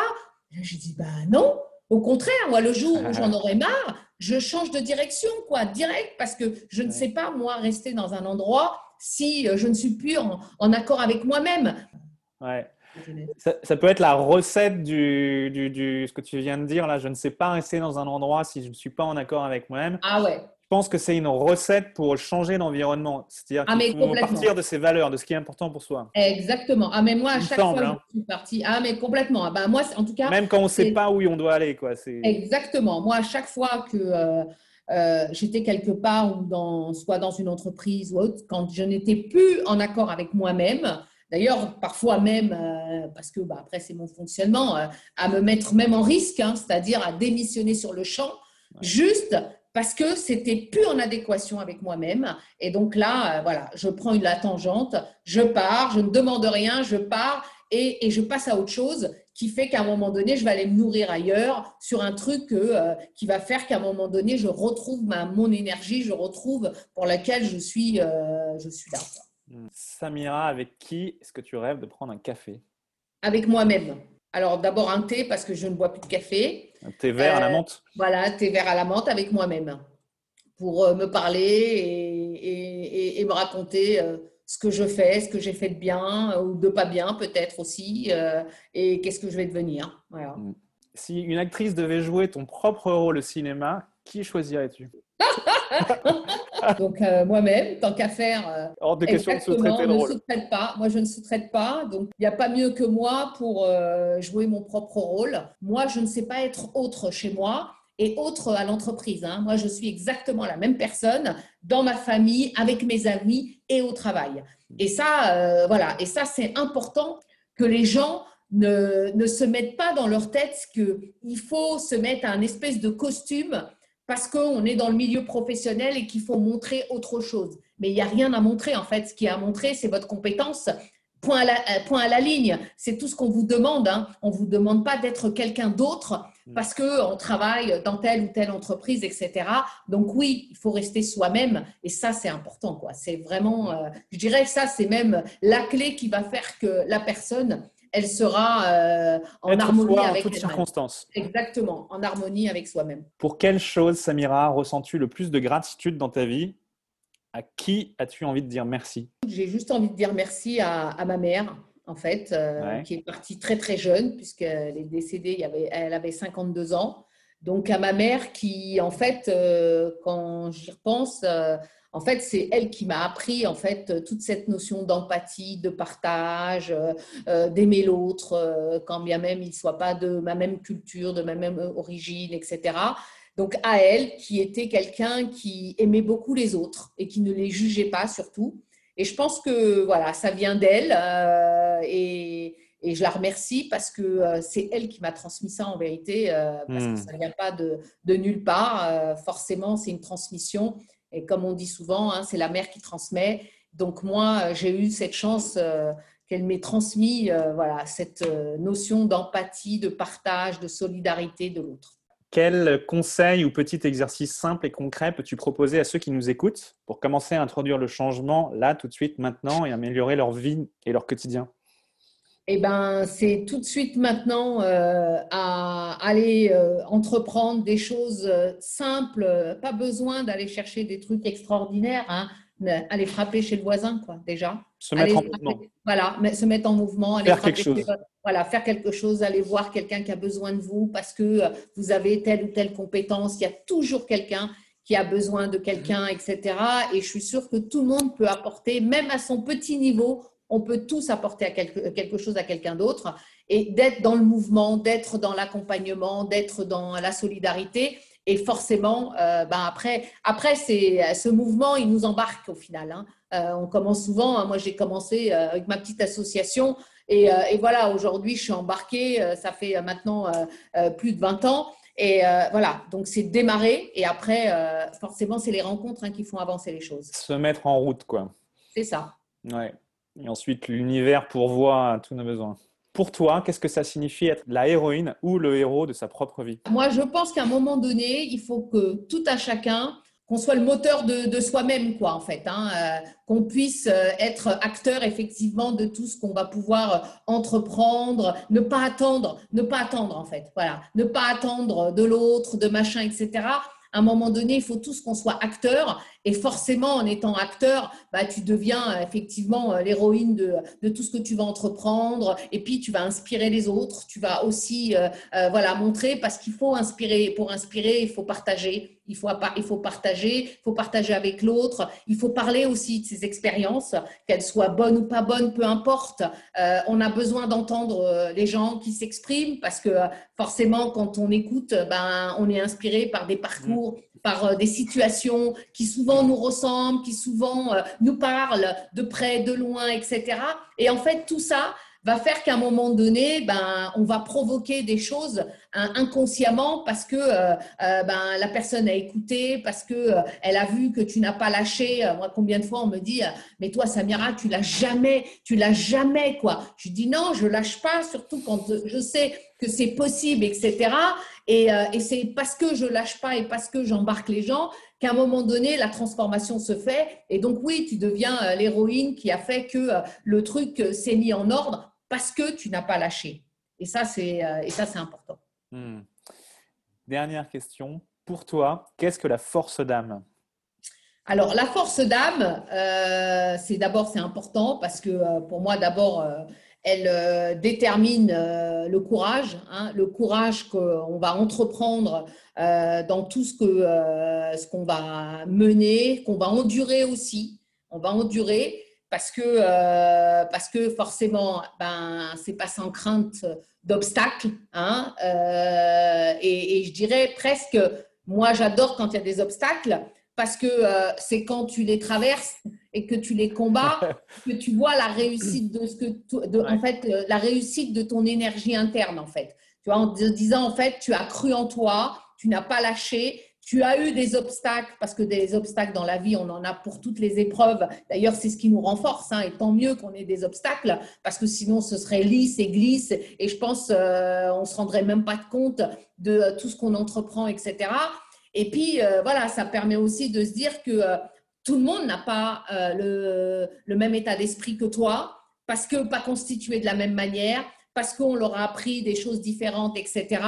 [SPEAKER 2] je dis, bah non, au contraire, moi, le jour où j'en aurai marre, je change de direction, quoi, direct, parce que je ne sais pas, moi, rester dans un endroit si euh, je ne suis plus en, accord avec moi-même.
[SPEAKER 1] Ouais. Ça, peut être la recette du, du, ce que tu viens de dire là. Je ne sais pas rester dans un endroit si je ne suis pas en accord avec moi-même.
[SPEAKER 2] Ah ouais.
[SPEAKER 1] Pense que c'est une recette pour changer d'environnement. C'est-à-dire ah, qu'il faut partir de ses valeurs, de ce qui est important pour soi.
[SPEAKER 2] Exactement. Ah, mais moi, à chaque fois, hein. je suis partie. Ah, mais complètement. Ah, ben, moi, en tout cas.
[SPEAKER 1] Même quand on ne sait pas où on doit aller. Quoi.
[SPEAKER 2] Exactement. Moi, à chaque fois que euh, euh, j'étais quelque part, ou dans, soit dans une entreprise ou autre, quand je n'étais plus en accord avec moi-même, D'ailleurs, parfois même, euh, parce que bah, après c'est mon fonctionnement, à me mettre même en risque, hein, c'est-à-dire à démissionner sur le champ, juste parce que c'était plus en adéquation avec moi-même. Et donc là, euh, voilà, je prends la tangente, je pars, je ne demande rien, je pars et, je passe à autre chose qui fait qu'à un moment donné, je vais aller me nourrir ailleurs sur un truc euh, qui va faire qu'à un moment donné, je retrouve ma, mon énergie, je retrouve pour laquelle je suis, euh, je suis là.
[SPEAKER 1] Hmm. Samira, avec qui est-ce que tu rêves de prendre un café?
[SPEAKER 2] Avec moi-même. Alors d'abord un thé parce que je ne bois plus de café.
[SPEAKER 1] Un thé vert à la euh, menthe
[SPEAKER 2] Voilà, thé vert à la menthe avec moi-même pour euh, me parler et, me raconter euh, ce que je fais, ce que j'ai fait de bien ou de pas bien peut-être aussi et qu'est-ce que je vais devenir. Voilà. Mm.
[SPEAKER 1] Si une actrice devait jouer ton propre rôle au cinéma, qui choisirais-tu?
[SPEAKER 2] donc euh, moi-même, tant qu'à faire,
[SPEAKER 1] euh, Hors de question de sous-traiter ne
[SPEAKER 2] sous-traite pas. Moi, je ne sous-traite pas. Donc il n'y a pas mieux que moi pour euh, jouer mon propre rôle. Moi, je ne sais pas être autre chez moi et autre à l'entreprise. Hein. Moi, je suis exactement la même personne dans ma famille, avec mes amis et au travail. Et ça, voilà. Et ça, c'est important que les gens ne, ne, se mettent pas dans leur tête qu'il faut se mettre un espèce de costume parce qu'on est dans le milieu professionnel et qu'il faut montrer autre chose. Mais il n'y a rien à montrer en fait. Ce qui est à montrer, c'est votre compétence. Point à la, euh, point à la ligne. C'est tout ce qu'on vous demande. Hein. On ne vous demande pas d'être quelqu'un d'autre mm. parce qu'on travaille dans telle ou telle entreprise, etc. Donc oui, il faut rester soi-même et ça, c'est important. quoi. C'est vraiment, euh, je dirais que ça, c'est même la clé qui va faire que la personne elle sera euh, en harmonie avec
[SPEAKER 1] en toutes circonstances.
[SPEAKER 2] Exactement, en harmonie avec soi-même.
[SPEAKER 1] Pour quelle chose, Samira, ressens-tu le plus de gratitude dans ta vie? À qui as-tu envie de dire merci?
[SPEAKER 2] J'ai juste envie de dire merci à, ma mère, en fait, euh, qui est partie très très jeune, puisqu'elle est décédée, il y avait, elle avait 52 ans. Donc à ma mère qui, en fait, euh, quand j'y repense, en fait, c'est elle qui m'a appris en fait toute cette notion d'empathie, de partage, euh, euh, d'aimer l'autre, euh, quand bien même il ne soit pas de ma même culture, de ma même origine, etc. Donc à elle, qui était quelqu'un qui aimait beaucoup les autres et qui ne les jugeait pas surtout. Et je pense que voilà, ça vient d'elle et, je la remercie parce que c'est elle qui m'a transmis ça en vérité, parce que hmm. ça ne vient pas de, de nulle part. forcément, c'est une transmission et comme on dit souvent, hein, c'est la mère qui transmet. Donc moi, euh, j'ai eu cette chance euh, qu'elle m'ait transmis euh, voilà, cette notion d'empathie, de partage, de solidarité de l'autre.
[SPEAKER 1] Quel conseil ou petit exercice simple et concret peux-tu proposer à ceux qui nous écoutent pour commencer à introduire le changement là, tout de suite, maintenant et améliorer leur vie et leur quotidien?
[SPEAKER 2] Eh ben, c'est tout de suite maintenant euh, à aller euh, entreprendre des choses euh, simples, pas besoin d'aller chercher des trucs extraordinaires, hein, aller frapper chez le voisin, quoi, déjà.
[SPEAKER 1] Se mettre en mouvement.
[SPEAKER 2] Voilà, se mettre en mouvement,
[SPEAKER 1] aller faire quelque chose.
[SPEAKER 2] voilà, faire quelque chose, aller voir quelqu'un qui a besoin de vous parce que vous avez telle ou telle compétence. Il y a toujours quelqu'un qui a besoin de quelqu'un, etc. Et je suis sûre que tout le monde peut apporter, même à son petit niveau, on peut tous apporter à quelque, chose à quelqu'un d'autre et d'être dans le mouvement, d'être dans l'accompagnement, d'être dans la solidarité. Et forcément, euh, ben après, après ce mouvement, il nous embarque au final. Hein. Euh, on commence souvent, hein. moi j'ai commencé euh, avec ma petite association et, voilà, aujourd'hui je suis embarquée, ça fait maintenant plus de 20 ans. Et voilà, donc c'est démarrer et après, forcément, c'est les rencontres hein, qui font avancer les choses.
[SPEAKER 1] Se mettre en route, quoi.
[SPEAKER 2] C'est ça.
[SPEAKER 1] Ouais. Et ensuite, l'univers pourvoit à tous nos besoins. Pour toi, qu'est-ce que ça signifie être la héroïne ou le héros de sa propre vie?
[SPEAKER 2] Moi, je pense qu'à un moment donné, il faut que tout à chacun, qu'on soit le moteur de, soi-même, quoi, en fait, hein, euh, qu'on puisse euh, être acteur effectivement de tout ce qu'on va pouvoir euh, entreprendre, ne pas attendre, ne pas attendre, en fait, voilà, ne pas attendre de l'autre, de machin, etc à un moment donné, il faut tous qu'on soit acteurs Et forcément, en étant acteur, bah, tu deviens effectivement l'héroïne de, de, tout ce que tu vas entreprendre. Et puis, tu vas inspirer les autres. Tu vas aussi voilà, montrer, parce qu'il faut inspirer. Pour inspirer, il faut partager. Il faut, il faut partager, il faut partager avec l'autre, il faut parler aussi de ses expériences, qu'elles soient bonnes ou pas bonnes, peu importe. Euh, on a besoin d'entendre euh, les gens qui s'expriment parce que euh, forcément, quand on écoute, ben, on est inspiré par des parcours, par des situations qui souvent nous ressemblent, qui souvent nous parlent de près, de loin, etc. Et en fait, tout ça, va faire qu'à un moment donné, ben, on va provoquer des choses hein, inconsciemment parce que euh, euh, ben, la personne a écouté, parce que euh, elle a vu que tu n'as pas lâché. Moi, combien de fois on me dit, mais toi, Samira, tu l'as jamais, tu l'as jamais, quoi. Je dis non, je lâche pas, surtout quand je sais que c'est possible, etc. Et, et c'est parce que je lâche pas et parce que j'embarque les gens qu'à un moment donné, la transformation se fait. Et donc, oui, tu deviens l'héroïne qui a fait que le truc s'est mis en ordre parce que tu n'as pas lâché. Et ça, c'est euh, important. Hmm.
[SPEAKER 1] Dernière question. Pour toi, qu'est-ce que la force d'âme?
[SPEAKER 2] Alors, la force d'âme, euh, c'est d'abord, c'est important parce que euh, pour moi, d'abord, elle détermine le courage, hein, le courage qu'on va entreprendre dans tout ce que ce qu'on va mener, qu'on va endurer aussi. On va endurer parce que, euh, forcément, ben, c'est pas sans crainte d'obstacles. Hein, euh, et, je dirais presque, moi j'adore quand il y a des obstacles, parce que euh, c'est quand tu les traverses et que tu les combats que tu vois la réussite de ce que, de, en fait, la réussite de ton énergie interne en fait. Tu vois, en te disant en fait, tu as cru en toi, tu n'as pas lâché tu as eu des obstacles, parce que des obstacles dans la vie, on en a pour toutes les épreuves. D'ailleurs, c'est ce qui nous renforce, hein, et tant mieux qu'on ait des obstacles, parce que sinon, ce serait lisse et glisse, et je pense euh, on ne se rendrait même pas compte de euh, tout ce qu'on entreprend, etc. Et puis, euh, voilà, ça permet aussi de se dire que tout le monde n'a pas le, le même état d'esprit que toi, parce que pas constitué de la même manière, parce qu'on leur a appris des choses différentes, etc.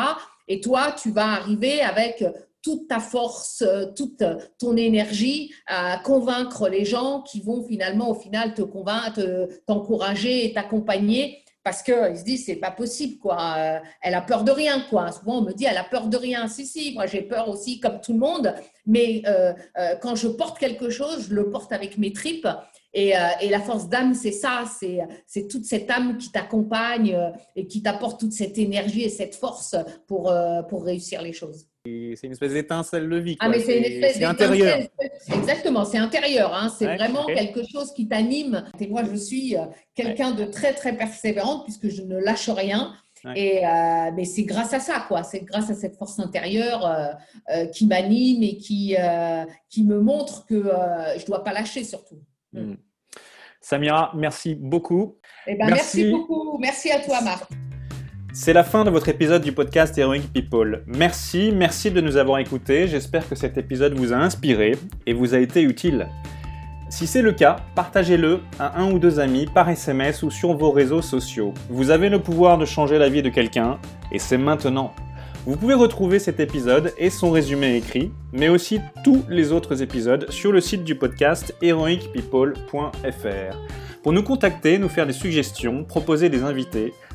[SPEAKER 2] Et toi, tu vas arriver avec toute ta force, euh, toute ton énergie à convaincre les gens qui vont finalement au final te convaincre, t'encourager et t'accompagner parce qu'ils se disent c'est pas possible quoi. Euh, elle a peur de rien quoi. Souvent on me dit elle a peur de rien. Si si moi j'ai peur aussi comme tout le monde. Mais euh, quand je porte quelque chose je le porte avec mes tripes. Et, et la force d'âme c'est ça. C'est c'est toute cette âme qui t'accompagne et qui t'apporte toute cette énergie et cette force pour pour réussir les choses
[SPEAKER 1] c'est une espèce d'étincelle de vie.
[SPEAKER 2] Ah, mais c'est une espèce intérieur. Exactement, c'est intérieur. Hein. C'est vraiment quelque chose qui t'anime. Et moi, je suis euh, quelqu'un de très, très persévérante puisque je ne lâche rien. Et euh, mais c'est grâce à ça, quoi. C'est grâce à cette force intérieure euh, qui m'anime et qui, qui me montre que je ne dois pas lâcher, surtout.
[SPEAKER 1] Hmm. Samira, merci beaucoup.
[SPEAKER 2] Eh ben, merci beaucoup. Merci à toi, Marc.
[SPEAKER 1] C'est la fin de votre épisode du podcast Heroic People. Merci, merci de nous avoir écoutés. J'espère que cet épisode vous a inspiré et vous a été utile. Si c'est le cas, partagez-le à un ou deux amis par SMS ou sur vos réseaux sociaux. Vous avez le pouvoir de changer la vie de quelqu'un et c'est maintenant. Vous pouvez retrouver cet épisode et son résumé écrit, mais aussi tous les autres épisodes sur le site du podcast heroicpeople.fr. Pour nous contacter, nous faire des suggestions, proposer des invités,